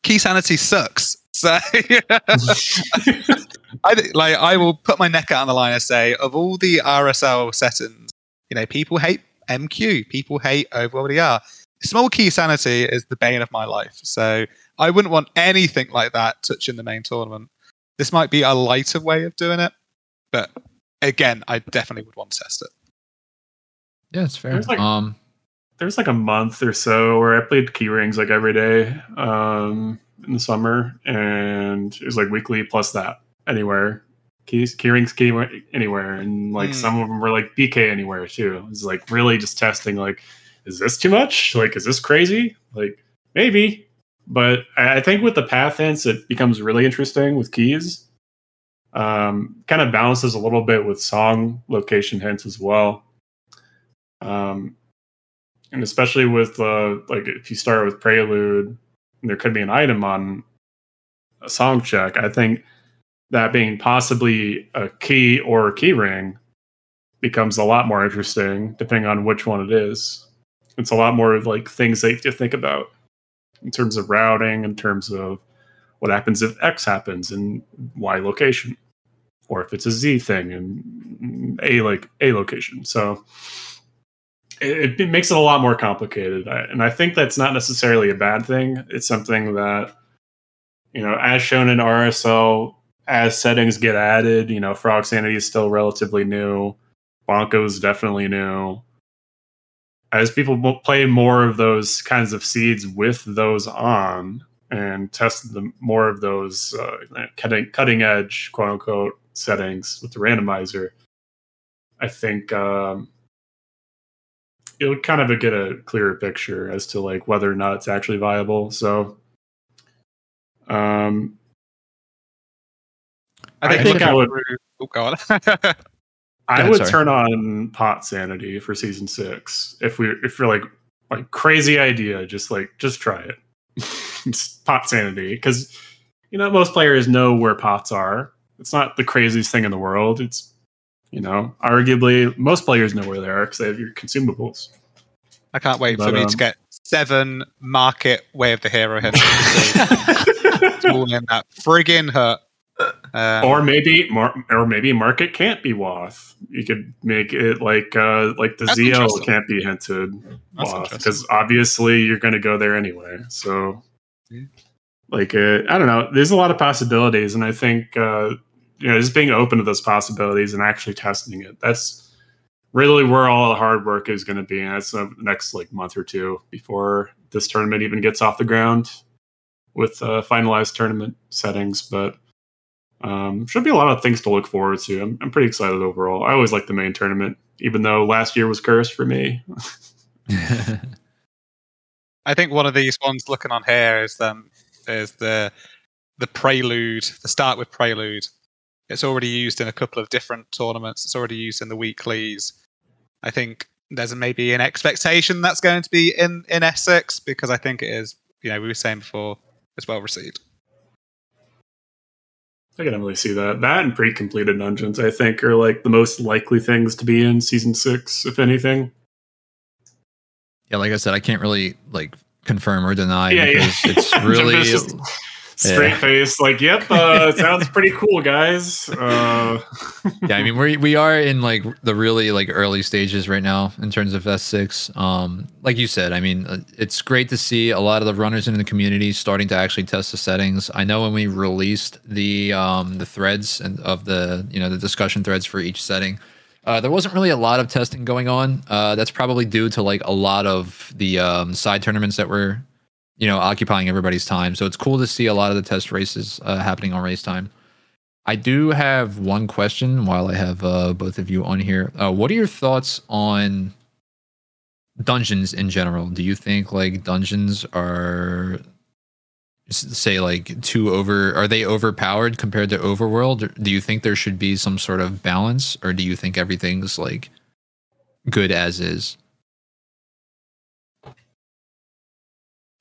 key sanity sucks. So I like I will put my neck out on the line and say, of all the RSL settings, you know, people hate MQ, people hate overworld ER. Small key sanity is the bane of my life. So I wouldn't want anything like that touching the main tournament. This might be a lighter way of doing it, but again, I definitely would want to test it. Yeah, it's fair. There's, like- um, There's like a month or so where I played key rings like every day um, in the summer, and it was like weekly plus that anywhere. Keys, key rings, key anywhere, and like Hmm. some of them were like BK anywhere too. It was like really just testing. Like, is this too much? Like, is this crazy? Like, maybe. But I I think with the path hints, it becomes really interesting with keys. Um, kind of balances a little bit with song location hints as well. Um, and especially with uh, like if you start with prelude, there could be an item on a song check. I think that being possibly a key or a key ring becomes a lot more interesting depending on which one it is. It's a lot more like things that you have to think about in terms of routing, in terms of what happens if X happens and Y location, or if it's a Z thing and A like A location. So it, it makes it a lot more complicated, and I think that's not necessarily a bad thing. It's something that you know, as shown in RSL, as settings get added, you know, Frog Sanity is still relatively new. Bonko is definitely new. As people play more of those kinds of seeds with those on and test the more of those uh, cutting cutting edge quote unquote settings with the randomizer, I think um, you'll kind of get a clearer picture as to like whether or not it's actually viable. So, um, I think, I think I would- Oh, go on. I ahead, would sorry. turn on pot sanity for season six if we if you're like like crazy idea, just like just try it. Pot sanity because you know most players know where pots are. It's not the craziest thing in the world. It's you know arguably most players know where they are because they have your consumables. I can't wait for But, me um, to get seven market way of the hero hits. It's all in that friggin' hut. Um, or maybe mar- or maybe market can't be WotH. You could make it like uh like the That's Zeo can't be hinted That's WotH interesting. because obviously you're going to go there anyway. So Yeah. like uh, I don't know. There's a lot of possibilities, and I think uh, you know just being open to those possibilities and actually testing it. That's really where all the hard work is going to be. And that's the next like month or two before this tournament even gets off the ground with uh, finalized tournament settings. But um, should be a lot of things to look forward to. I'm, I'm pretty excited overall. I always like the main tournament, even though last year was cursed for me. I think one of these ones looking on here is um is the the prelude, the start with prelude. It's already used in a couple of different tournaments. It's already used in the weeklies. I think there's maybe an expectation that's going to be in in S6 because I think it is. You know, we were saying before, it's well received. I can definitely see that. That and pre-completed dungeons, I think, are like the most likely things to be in season six, if anything. yeah, like I said, I can't really like confirm or deny Yeah, yeah. because it's really Just straight Yeah. face, like, "Yep, uh, sounds pretty cool, guys." Uh, yeah. I mean, we we are in like the really like early stages right now in terms of S6. Um, like you said, I mean, uh, it's great to see a lot of the runners in the community starting to actually test the settings. I know when we released the um the threads and of the you know the discussion threads for each setting. Uh, there wasn't really a lot of testing going on. Uh, that's probably due to like a lot of the um, side tournaments that were, you know, occupying everybody's time. So it's cool to see a lot of the test races uh, happening on racetime. I do have one question while I have uh, both of you on here. Uh, what are your thoughts on dungeons in general? Do you think like dungeons are say like too over are they overpowered compared to overworld do you think there should be some sort of balance or do you think everything's like good as is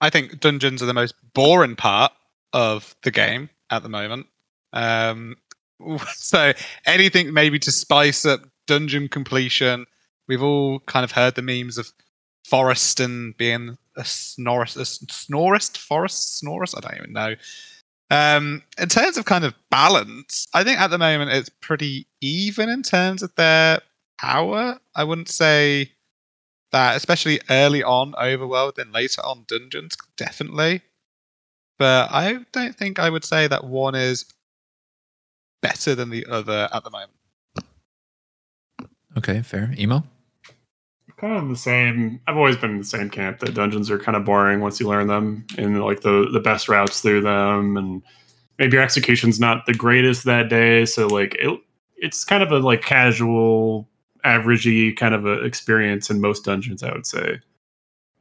I think dungeons are the most boring part of the game at the moment. Um, so anything maybe to spice up dungeon completion. We've all kind of heard the memes of Forreston being a snorist, a snorist, forest snorist. I don't even know. Um, in terms of kind of balance, I think at the moment it's pretty even in terms of their power. I wouldn't say that, especially early on Overworld, then later on Dungeons, definitely. But I don't think I would say that one is better than the other at the moment. okay fair emo kind of the same. I've always been in the same camp that dungeons are kind of boring once you learn them and like the the best routes through them, and maybe your execution's not the greatest that day. So like it, it's kind of a like casual, averagey kind of a experience in most dungeons. I would say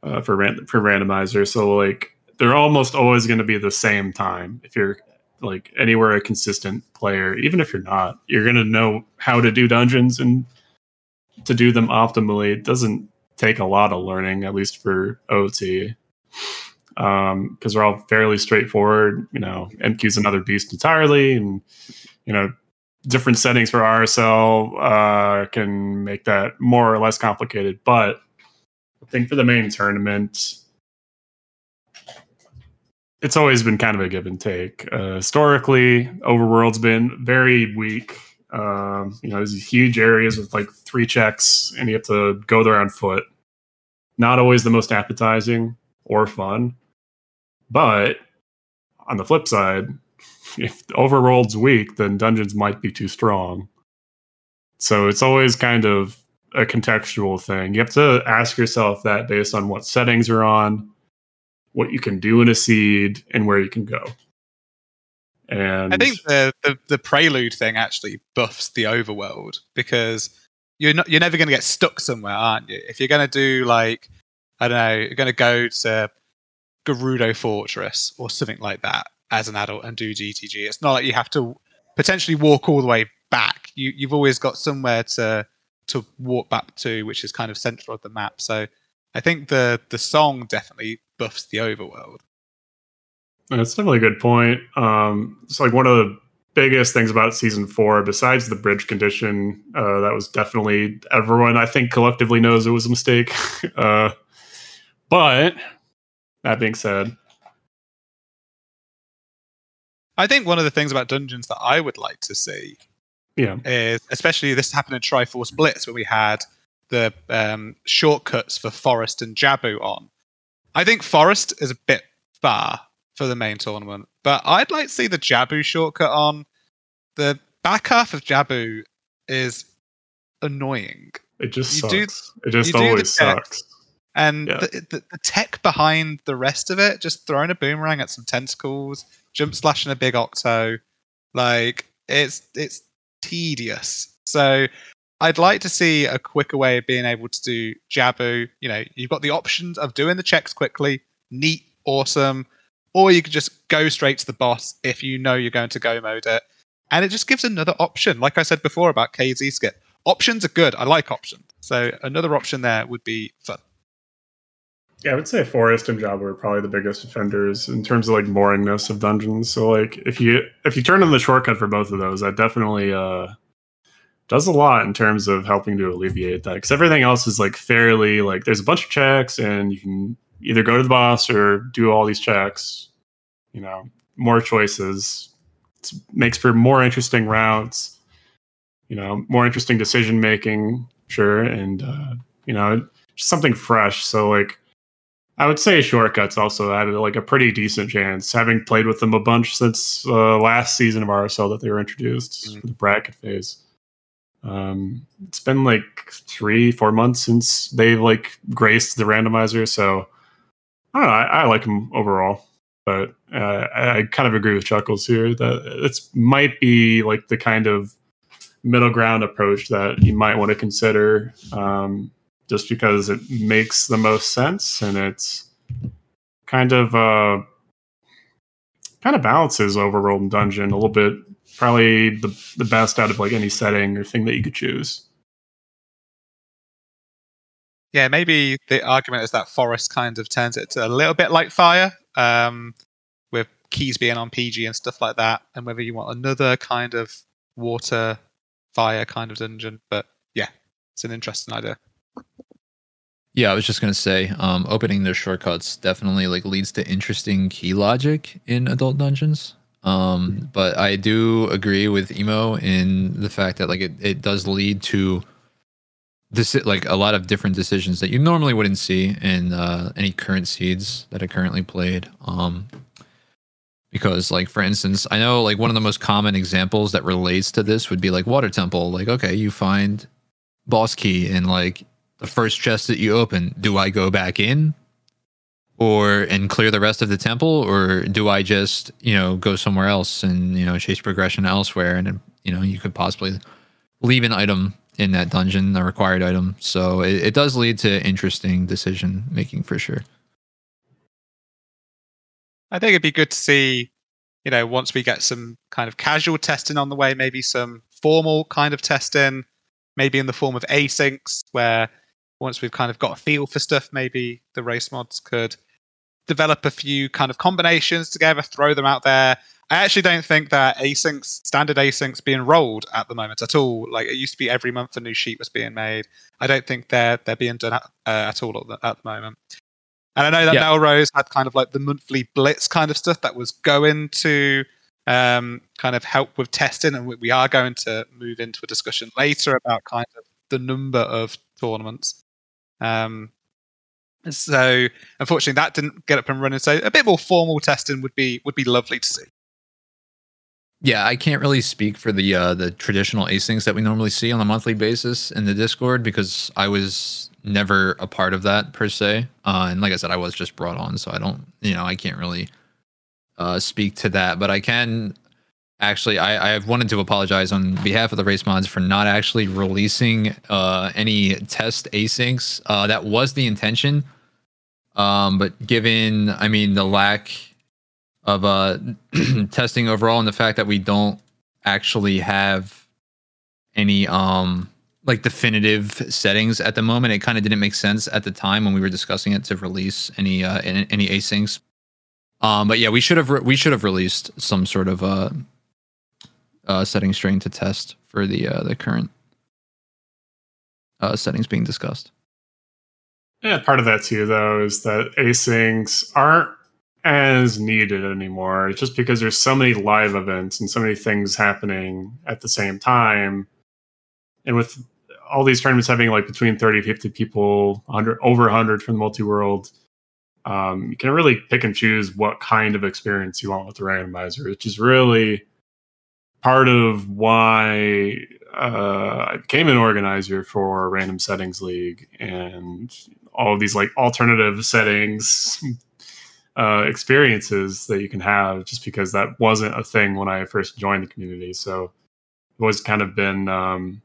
uh, for ran- for randomizer. So like they're almost always going to be the same time if you're like anywhere a consistent player even if you're not you're going to know how to do dungeons and to do them optimally it doesn't take a lot of learning at least for ot um because they're all fairly straightforward you know mq's another beast entirely and you know different settings for rsl uh can make that more or less complicated but i think for the main tournament it's always been kind of a give and take. Uh, historically, Overworld's been very weak. Um, you know, there's huge areas with like three checks, and you have to go there on foot. Not always the most appetizing or fun. But on the flip side, if Overworld's weak, then dungeons might be too strong. So it's always kind of a contextual thing. You have to ask yourself that based on what settings you're on, what you can do in a seed, and where you can go. And I think the, the the prelude thing actually buffs the overworld because you're not you're never going to get stuck somewhere, aren't you? If you're going to do like I don't know, you're going to go to Gerudo Fortress or something like that as an adult and do GTG. It's not like you have to potentially walk all the way back. You you've always got somewhere to to walk back to, which is kind of central of the map. So I think the the song definitely buffs the overworld. That's definitely a good point. Um, it's like one of the biggest things about season four, besides the bridge condition, uh, that was definitely everyone I think collectively knows it was a mistake. uh, but that being said, I think one of the things about dungeons that I would like to see yeah, is especially this happened in Triforce Blitz where we had the um, shortcuts for Forest and Jabu on. I think Forest is a bit far for the main tournament, but I'd like to see the Jabu shortcut on. The back half of Jabu is annoying. it just You do- sucks. it just do always sucks. And Yeah. the, the, the tech behind the rest of it, just throwing a boomerang at some tentacles, jump slashing a big octo, like it's it's tedious. So I'd like to see a quicker way of being able to do Jabu. You know, you've got the options of doing the checks quickly, neat, awesome, or you could just go straight to the boss if you know you're going to go mode it. And it just gives another option. Like I said before about KZ skip, options are good. I like options. So another option there would be fun. Yeah, I would say Forest and Jabu are probably the biggest offenders in terms of like boringness of dungeons. So like if you if you turn on the shortcut for both of those, that definitely uh does a lot in terms of helping to alleviate that. Because everything else is like fairly like there's a bunch of checks and you can either go to the boss or do all these checks. You know, more choices. Makes for more interesting routes. You know, more interesting decision making, sure, and uh, you know, just something fresh. So like I would say shortcuts also had like a pretty decent chance, having played with them a bunch since uh, last season of RSL that they were introduced Mhm. for the bracket phase. Um, it's been like three, four months since they've like graced the randomizer, so I don't know. I, I like them overall, but uh, I, I kind of agree with Chuckles here that it's might be like the kind of middle ground approach that you might want to consider. Um, just because it makes the most sense and it's kind of uh kind of balances overworld and dungeon a little bit probably the the best out of like any setting or thing that you could choose Yeah, maybe the argument is that Forest kind of turns it a little bit like Fire, um, with keys being on PG and stuff like that, and whether you want another kind of water fire kind of dungeon. But yeah, it's an interesting idea. Yeah, I was just gonna say, um, opening their shortcuts definitely like leads to interesting key logic in adult dungeons. Um, but I do agree with Emo in the fact that like it, it does lead to this like a lot of different decisions that you normally wouldn't see in uh, any current seeds that are currently played. Um, because like for instance, I know like one of the most common examples that relates to this would be like Water Temple. Like okay, you find boss key and like the first chest that you open, do I go back in or and clear the rest of the temple or do I just, you know, go somewhere else and, you know, chase progression elsewhere and you know, you could possibly leave an item in that dungeon, a required item. So it, it does lead to interesting decision making for sure. I think it'd be good to see, you know, once we get some kind of casual testing on the way, maybe some formal kind of testing, maybe in the form of asyncs, where once we've kind of got a feel for stuff, maybe the race mods could develop a few kind of combinations together, throw them out there. I actually don't think that asyncs, standard asyncs, being rolled at the moment at all. Like it used to be every month a new sheet was being made. I don't think they're they're being done at, uh, at all at the, at the moment. And I know that Yeah. Melrose had kind of like the monthly blitz kind of stuff that was going to um, kind of help with testing, and we- we are going to move into a discussion later about kind of the number of tournaments. Um, so unfortunately, that didn't get up and running. So a bit more formal testing would be would be lovely to see. Yeah, I can't really speak for the uh, the traditional asyncs that we normally see on a monthly basis in the Discord because I was never a part of that per se. Uh, and like I said, I was just brought on, so I don't, you know, I can't really uh, speak to that. But I can actually I, I wanted to apologize on behalf of the race mods for not actually releasing uh, any test asyncs. Uh, that was the intention. Um, but given I mean the lack of uh, testing overall and the fact that we don't actually have any um like definitive settings at the moment it kind of didn't make sense at the time when we were discussing it to release any uh any, any asyncs um but yeah we should have re- we should have released some sort of uh setting string to test for the uh the current uh settings being discussed Yeah, part of that too, though, is that asyncs aren't as needed anymore. It's just because there's so many live events and so many things happening at the same time. And with all these tournaments having like between 30 50 people, 100, over 100 from the multi world, um, you can really pick and choose what kind of experience you want with the randomizer, which is really part of why uh, I became an organizer for Random Settings League and all of these like alternative settings uh, experiences that you can have just because that wasn't a thing when I first joined the community. So I've always kind of been um,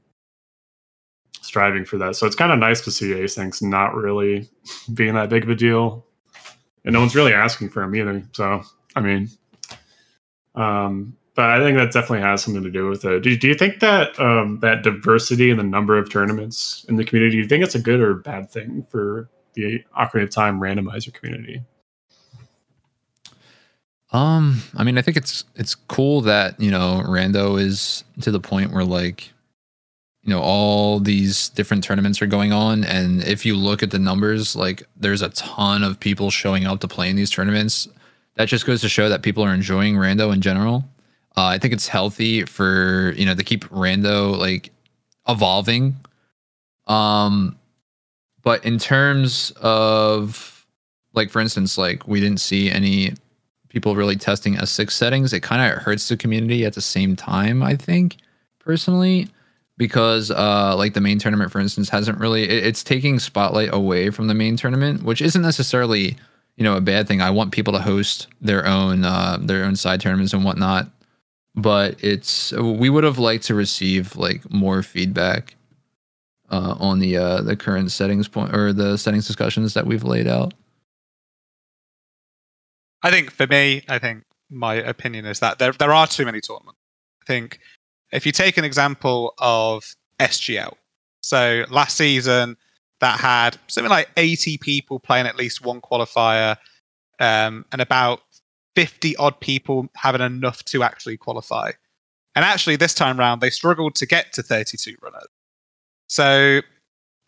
striving for that. So it's kind of nice to see asyncs not really being that big of a deal. And no one's really asking for them either. So, I mean, um, but I think that definitely has something to do with it. Do, do you think that um, that diversity in the number of tournaments in the community, do you think it's a good or bad thing for the Ocarina of Time randomizer community? Um, I mean, I think it's it's cool that you know Rando is to the point where like, you know, all these different tournaments are going on, and if you look at the numbers, like, there's a ton of people showing up to play in these tournaments. That just goes to show that people are enjoying Rando in general. Uh, I think it's healthy for you know to keep Rando like evolving. Um, but in terms of like, for instance, like we didn't see any people really testing S6 settings, it kind of hurts the community at the same time, I think, personally, because uh like the main tournament, for instance, hasn't really it, it's taking spotlight away from the main tournament, which isn't necessarily, you know, a bad thing. I want people to host their own uh their own side tournaments and whatnot. But it's we would have liked to receive like more feedback uh on the uh the current settings point or the settings discussions that we've laid out. I think for me, I think my opinion is that there there are too many tournaments. I think if you take an example of SGL, so last season that had something like 80 people playing at least one qualifier, um, and about 50 odd people having enough to actually qualify. And actually, this time round, they struggled to get to 32 runners. So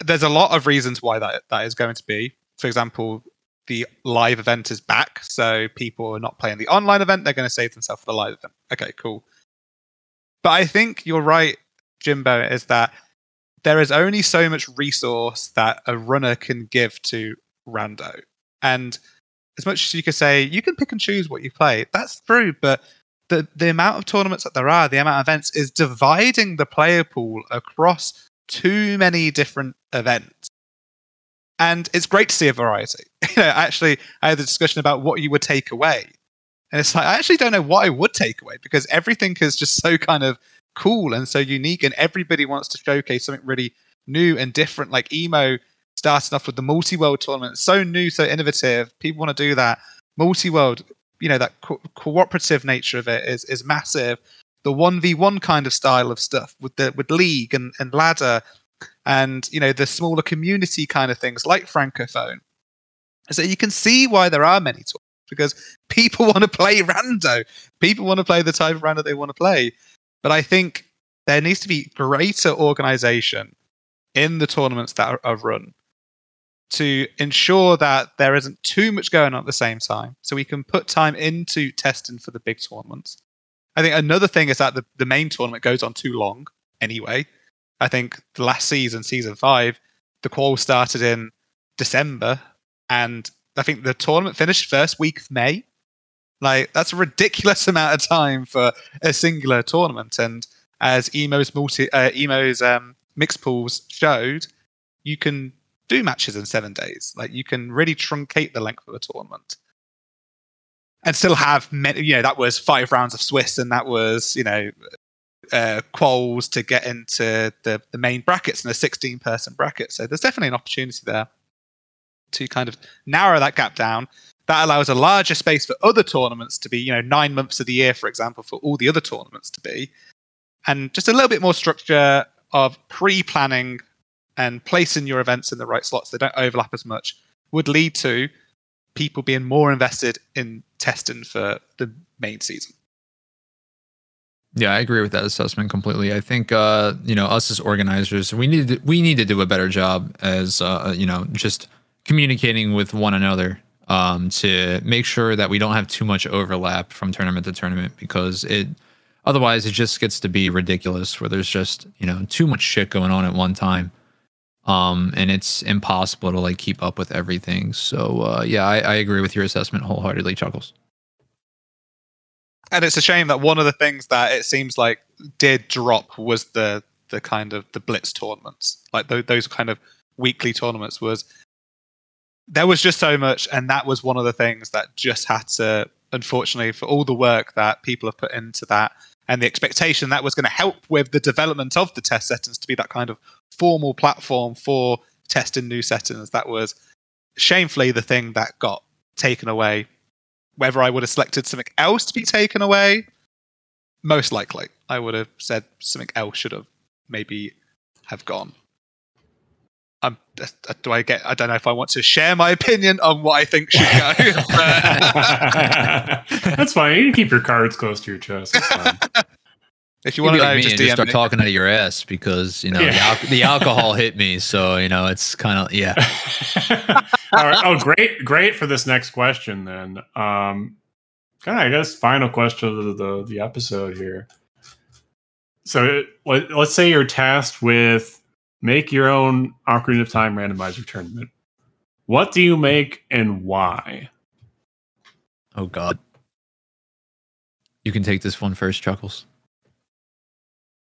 there's a lot of reasons why that that is going to be. For example, the live event is back, so people are not playing the online event. They're going to save themselves for the live event. Okay, cool. But I think you're right, Jimbo, is that there is only so much resource that a runner can give to Rando. And as much as you could say, you can pick and choose what you play, that's true, but the, the amount of tournaments that there are, the amount of events, is dividing the player pool across too many different events and it's great to see a variety. You know, actually, I had a discussion about what you would take away, and it's like I actually don't know what I would take away because everything is just so kind of cool and so unique, and everybody wants to showcase something really new and different. Like emo starting off with the multi-world tournament, so new, so innovative. People want to do that. Multi-world, you know, that co- cooperative nature of it is is massive. The one v one kind of style of stuff with the with league and, and ladder and you know the smaller community kind of things like francophone so you can see why there are many tournaments because people want to play rando people want to play the type of rando they want to play but i think there needs to be greater organization in the tournaments that are, are run to ensure that there isn't too much going on at the same time so we can put time into testing for the big tournaments i think another thing is that the, the main tournament goes on too long anyway I think the last season, season five, the qual started in December, and I think the tournament finished first week of May. Like that's a ridiculous amount of time for a singular tournament. And as Emo's multi, uh, Emo's um, mixed pools showed, you can do matches in seven days. Like you can really truncate the length of a tournament. and still have many. You know, that was five rounds of Swiss, and that was you know uh, quals to get into the the main brackets and a 16 person bracket. So there's definitely an opportunity there to kind of narrow that gap down. That allows a larger space for other tournaments to be, you know, nine months of the year, for example, for all the other tournaments to be, and just a little bit more structure of pre-planning and placing your events in the right slots. They don't overlap as much. Would lead to people being more invested in testing for the main season. Yeah, I agree with that assessment completely. I think uh, you know us as organizers, we need to, we need to do a better job as uh, you know just communicating with one another um, to make sure that we don't have too much overlap from tournament to tournament because it otherwise it just gets to be ridiculous where there's just you know too much shit going on at one time um, and it's impossible to like keep up with everything. So uh, yeah, I, I agree with your assessment wholeheartedly, Chuckles. And it's a shame that one of the things that it seems like did drop was the the kind of the blitz tournaments, like th- those kind of weekly tournaments. Was there was just so much, and that was one of the things that just had to, unfortunately, for all the work that people have put into that and the expectation that was going to help with the development of the test settings to be that kind of formal platform for testing new settings. That was shamefully the thing that got taken away. Whether I would have selected something else to be taken away, most likely I would have said something else should have maybe have gone. Um, do I get? I don't know if I want to share my opinion on what I think should go. That's fine. You can keep your cards close to your chest. If you want to like know, just DM start talking out of your ass because you know Yeah. the, al- the alcohol hit me, so you know it's kind of yeah. All right. Oh, great, great for this next question. Then, um, kind of, I guess, final question of the the, the episode here. So, let, let's say you're tasked with make your own Ocarina of Time randomizer tournament. What do you make and why? Oh God, you can take this one first, Chuckles.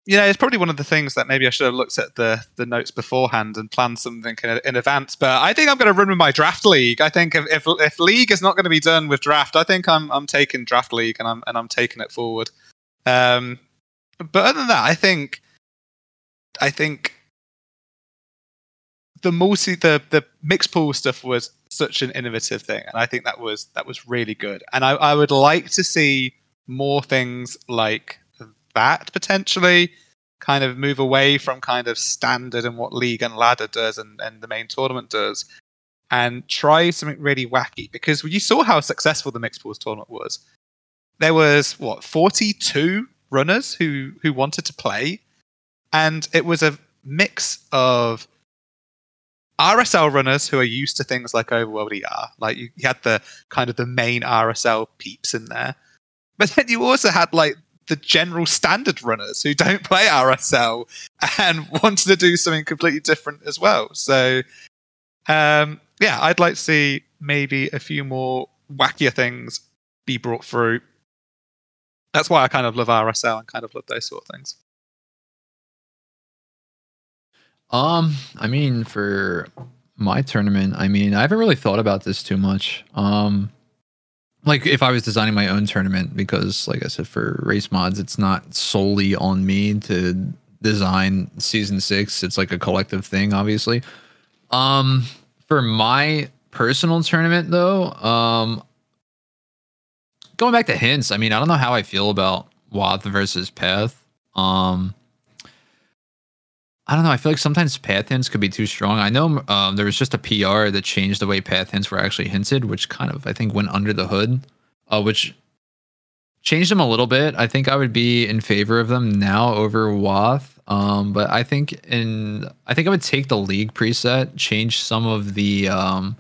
You know, it's probably one of the things that maybe I should have looked at the the notes beforehand and planned something in, in advance. But I think I'm going to run with my draft league. I think if, if if league is not going to be done with draft, I think I'm I'm taking draft league and I'm and I'm taking it forward. Um, but other than that, I think I think the multi the the mixed pool stuff was such an innovative thing, and I think that was that was really good. And I, I would like to see more things like that potentially kind of move away from kind of standard and what league and ladder does and, and the main tournament does and try something really wacky. Because you saw how successful the mixed pools tournament was. There was what 42 runners who who wanted to play. And it was a mix of RSL runners who are used to things like Overworld ER, like you, you had the kind of the main RSL peeps in there, but then you also had like the general standard runners who don't play RSL and wanted to do something completely different as well. So, um, yeah, I'd like to see maybe a few more wackier things be brought through. That's why I kind of love RSL and kind of love those sort of things. Um, I mean, for my tournament, I mean, I haven't really thought about this too much. Um, like if I was designing my own tournament, because like I said, for race mods, it's not solely on me to design season six. It's like a collective thing, obviously. Um, for my personal tournament though, um, going back to hints, I mean, I don't know how I feel about WotH versus Path. Um, I don't know. I feel like sometimes path hints could be too strong. I know um, there was just a PR that changed the way path hints were actually hinted, which kind of I think went under the hood, uh, which changed them a little bit. I think I would be in favor of them now over WotH. Um, but I think in I think I would take the league preset, change some of the um,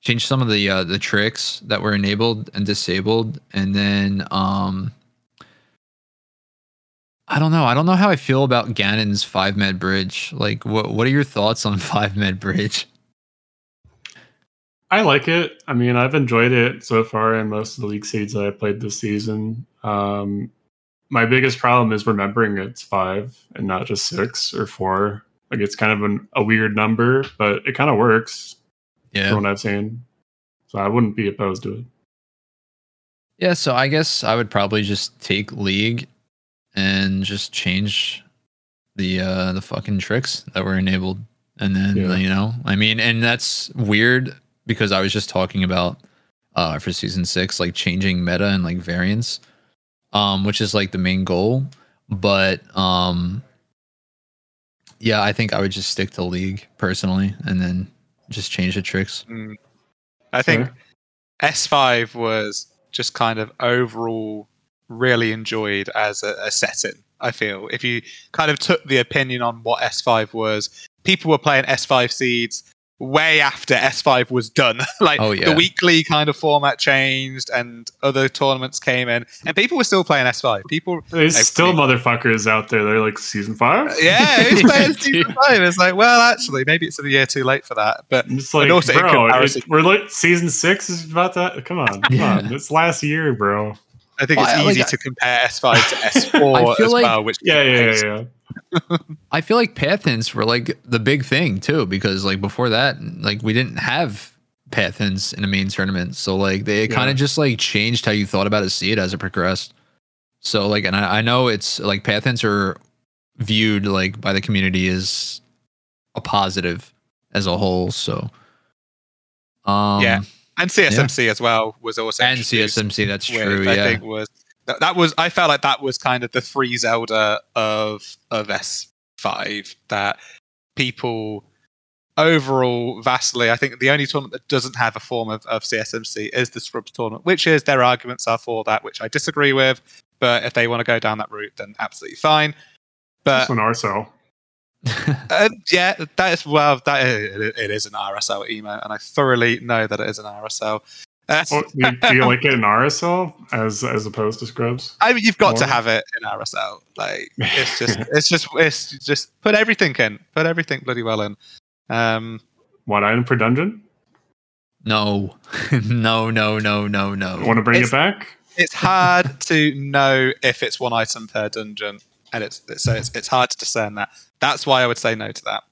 change some of the uh, the tricks that were enabled and disabled, and then um, I don't know. I don't know how I feel about Ganon's five med bridge. Like, what what are your thoughts on five med bridge? I like it. I mean, I've enjoyed it so far in most of the league seeds that I played this season. Um, my biggest problem is remembering it's five and not just six or four. Like it's kind of an, a weird number, but it kind of works Yeah, from what I've seen. So I wouldn't be opposed to it. Yeah, so I guess I would probably just take League and just change the uh the fucking tricks that were enabled. And then Yeah. you know, I mean, and that's weird because I was just talking about uh for season six, like changing meta and like variance, um, which is like the main goal. But um yeah, I think I would just stick to League personally and then just change the tricks. Mm. I think Fair. S5 was just kind of overall really enjoyed as a, a setting. I feel if you kind of took the opinion on what S5 was, people were playing S5 seeds way after S5 was done. like Oh, yeah. the weekly kind of format changed and other tournaments came in, and people were still playing S5. People, There's I still think- motherfuckers out there. They're like season five. yeah, who's playing season five? It's like, well, actually, maybe it's a year too late for that. But I'm like, also bro, it- we're like season six is about that. Come on, come Yeah. on. It's last year, bro. I think it's I- like, easy I- to compare S5 to S4 as like- well, which Yeah, yeah, yeah, yeah. I feel like path hints were like the big thing too, because like before that, like we didn't have path hints in a main tournament. So like they kind of just like changed how you thought about a seed as it progressed. So like, and I, I know it's like path hints are viewed like by the community as a positive as a whole. So, um, Yeah. And CSMC as well was also and CSMC, that's which true. I yeah. think was that, that was I felt like that was kind of the free Zelda of of S5 that people overall vastly I think the only tournament that doesn't have a form of, of CSMC is the Scrubs tournament, which is their arguments are for that, which I disagree with. But if they want to go down that route, then absolutely fine. But That's an RSL. Uh, yeah, that is well, that is, it is an RSL emo, and I thoroughly know that it is an RSL. Uh, Well, do, do you like it in RSL as as opposed to Scrubs? I mean, you've got to have it in RSL. Like, it's just, it's just, it's just put everything in, put everything bloody well in. Um, One item per dungeon. no, no, no, no, no, no. Want to bring It's- it back? it's hard to know if it's one item per dungeon, and it's so it's it's hard to discern that. That's why I would say no to that.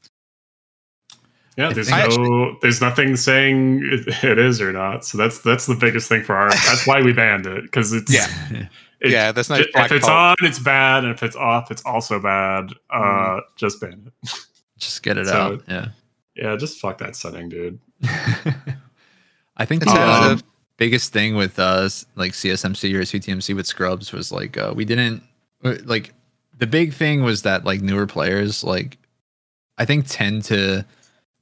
Yeah, there's think- no, there's nothing saying it, it is or not. So that's that's the biggest thing for our. That's why we banned it because it's Yeah. it- yeah, there's no if flagpole. it's on, it's bad, and if it's off, it's also bad. Uh, Mm. just ban it. just get it So- out. Yeah. Yeah, just fuck that setting, dude. I think the terms of- biggest thing with us, like CSMC or CTMC with Scrubs, was like uh, we didn't like the big thing was that like newer players like I think tend to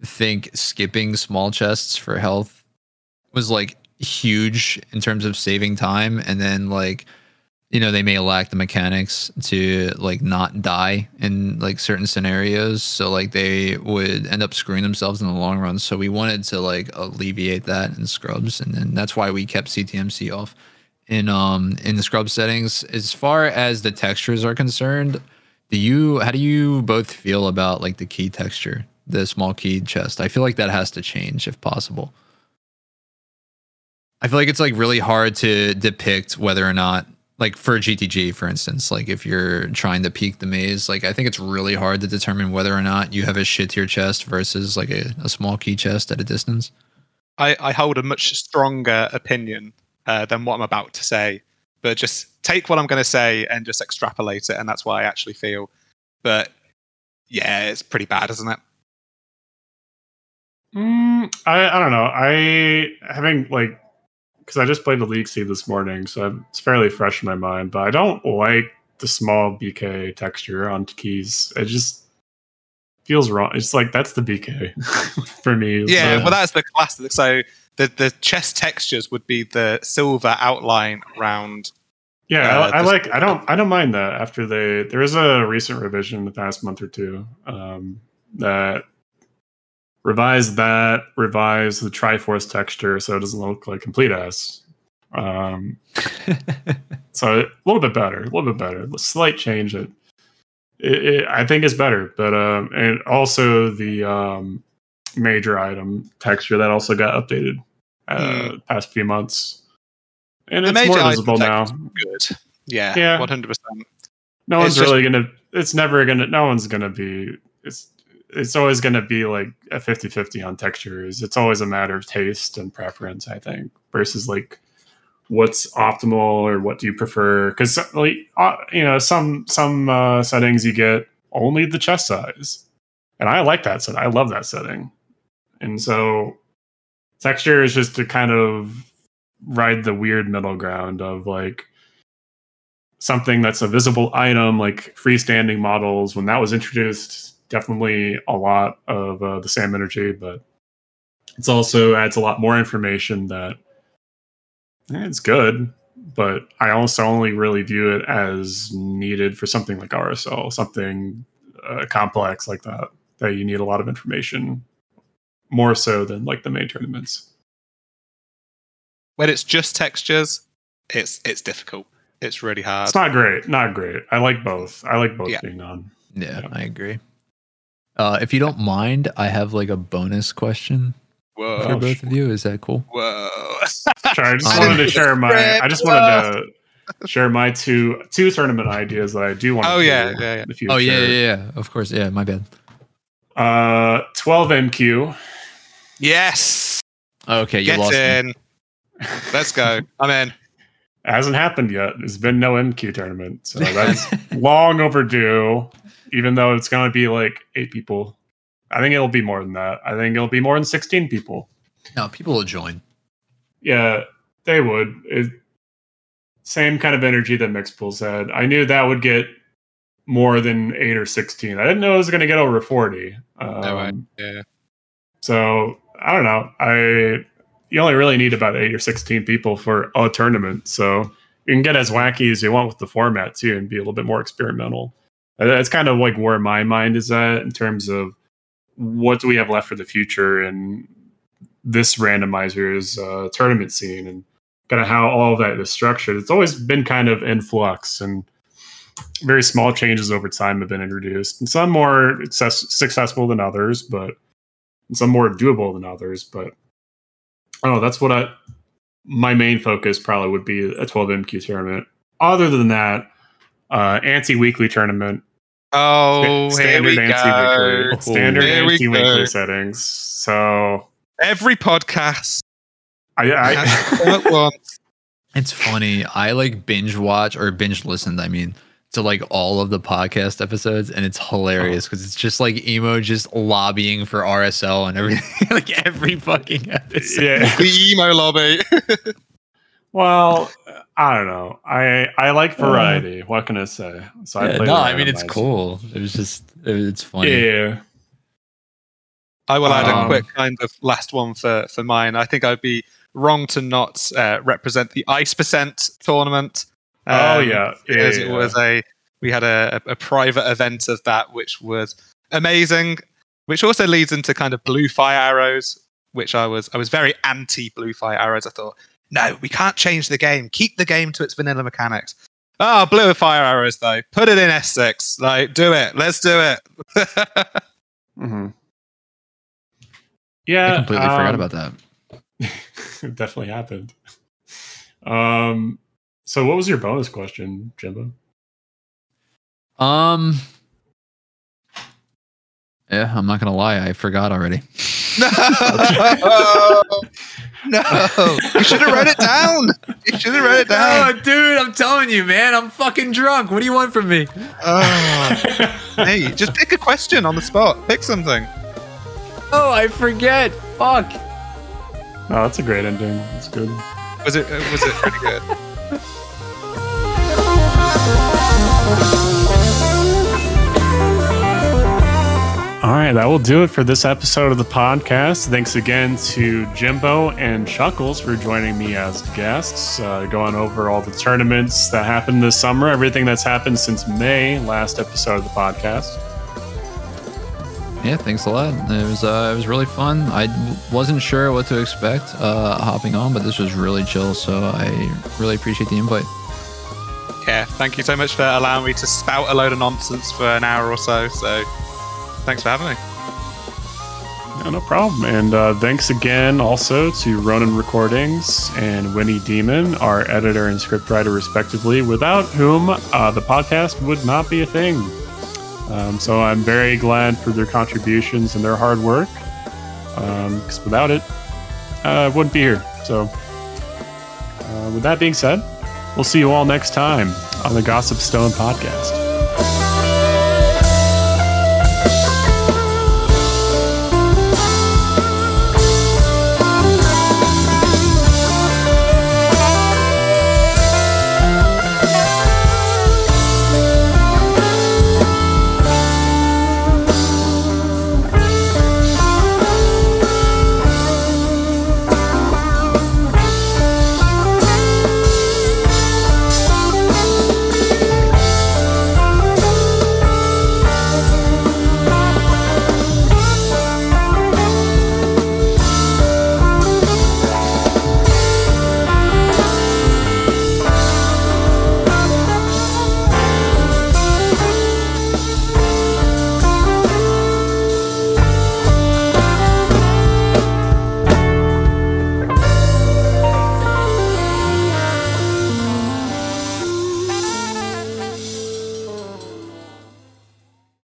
think skipping small chests for health was like huge in terms of saving time, and then like you know they may lack the mechanics to like not die in like certain scenarios. So like they would end up screwing themselves in the long run. So we wanted to like alleviate that in scrubs. And then that's why we kept ctmc off in um in the scrub settings. As far as the textures are concerned do you how do you both feel about like the key texture the small key chest? I feel like that has to change if possible. I feel like it's like really hard to depict whether or not like for GTG for instance, like if you're trying to peek the maze, like I think it's really hard to determine whether or not you have a shit tier chest versus like a, a small key chest at a distance. I, I hold a much stronger opinion uh, than what I'm about to say, but just take what I'm going to say and just extrapolate it, and that's what I actually feel. But yeah, it's pretty bad, isn't it? Mm, I I don't know. I having like because I just played the league seed this morning, so it's fairly fresh in my mind. But I don't like the small BK texture on keys. It just feels wrong. It's like that's the BK for me. Yeah, So- well, that's the classic. So the the chest textures would be the silver outline around. Yeah, Uh, I, I just- like. I don't. I don't mind that. After they, there is a recent revision in the past month or two um, that revised that, revised the Triforce texture, so it doesn't look like complete ass. Um, so a little bit better, a little bit better. A slight change. It, it, it I think is better, but um, and also the um, major item texture that also got updated uh, past few months, and The it's more visible now. Good. Yeah. Yeah. One hundred percent. No It's one's just- really gonna. It's never gonna. No one's gonna be. It's. It's always gonna be like a 50-50 on textures. It's always a matter of taste and preference, I think, versus like what's optimal or what do you prefer? Because like uh, you know, some some uh, settings you get only the chest size, and I like that set. I love that setting, and so texture is just to kind of ride the weird middle ground of like something that's a visible item like freestanding models. When that was introduced definitely a lot of uh, the same energy but it's also adds a lot more information that eh, it's good but i also only really view it as needed for something like rsl something uh, complex like that that you need a lot of information more so than like the main tournaments when it's just textures, it's it's difficult. It's really hard. It's not great. Not great. I like both. I like both Yeah. being on. Yeah, Yeah. I agree. Uh, if you don't mind, I have like a bonus question for Oh, Whoa, both of you. Is that cool? whoa! Sorry, I just wanted to share my. I just wanted to share my two two tournament ideas that I do want. Oh, to yeah, do yeah, yeah. in the future. Oh yeah, yeah, yeah. Of course, yeah. My bad. Uh, twelve MQ. Yes, Okay, you get lost. Me. in. Let's go. I'm in. hasn't happened yet. There's been no MQ tournament, so that's long overdue. Even though it's going to be like eight people, I think it'll be more than that. I think it'll be more than sixteen people. no, people will join. Yeah, they would. It, same kind of energy that Mixpool said. I knew that would get more than eight or sixteen. I didn't know it was going to get over forty. Um, No way. Yeah. So I don't know. I you only really need about eight or sixteen people for a tournament. So you can get as wacky as you want with the format too, and be a little bit more experimental. Uh, That's kind of like where my mind is at in terms of what do we have left for the future and this randomizer's uh, tournament scene and kind of how all of that is structured. It's always been kind of in flux and very small changes over time have been introduced, and some more success- successful than others, but some more doable than others. But oh, that's what I my main focus probably would be a 12 MQ tournament. Other than that, uh, anti weekly tournament, Oh, sta- here we go. anti-weekly, standard Here anti weekly settings. So Every podcast I, has I at once. It's funny. I like binge watch or binge listened. I mean, to like all of the podcast episodes, and it's hilarious because it's just like emo just lobbying for RSL and everything. like every fucking episode. yeah. The emo lobby. Well, I don't know. I I like variety. what can I say? So Yeah, play no, the I mean it's randomizer. cool. It was just it, it's funny. Yeah. I will add a Um, quick kind of last one for, for mine. I think I'd be wrong to not uh, represent the Ice Percent tournament. Oh Um, yeah. Yeah. because yeah, it was a we had a, a private event of that which was amazing which also leads into kind of blue fire arrows which i was i was very anti blue fire arrows i thought no we can't change the game keep the game to its vanilla mechanics oh blue fire arrows though put it in s6 like do it let's do it Mhm. Yeah. I completely forgot um, about that. it definitely happened. Um. So, what was your bonus question, Jimbo? Um Yeah, I'm not gonna lie, I forgot already. no no you should have wrote it down you should have wrote it down dude, I'm telling you, man, I'm fucking drunk. What do you want from me? oh. hey just pick a question on the spot pick something Oh, I forget. Fuck. oh, that's a great ending. That's good. Was it was it pretty good? All right, that will do it for this episode of the podcast. Thanks again to Jimbo and Chuckles for joining me as guests, uh, going over all the tournaments that happened this summer, everything that's happened since May, last episode of the podcast. Yeah, thanks a lot. It was uh, it was really fun. I wasn't sure what to expect uh, hopping on, but this was really chill. So I really appreciate the invite. Yeah, thank you so much for allowing me to spout a load of nonsense for an hour or so. So, thanks for having me. No, no problem. And uh, thanks again also to Ronan Recordings and Winnie Demon, our editor and scriptwriter, respectively, without whom uh, the podcast would not be a thing. Um, so I'm very glad for their contributions and their hard work, because without it, uh, I wouldn't be here. So Uh, with that being said, we'll see you all next time on the Gossip Stone podcast.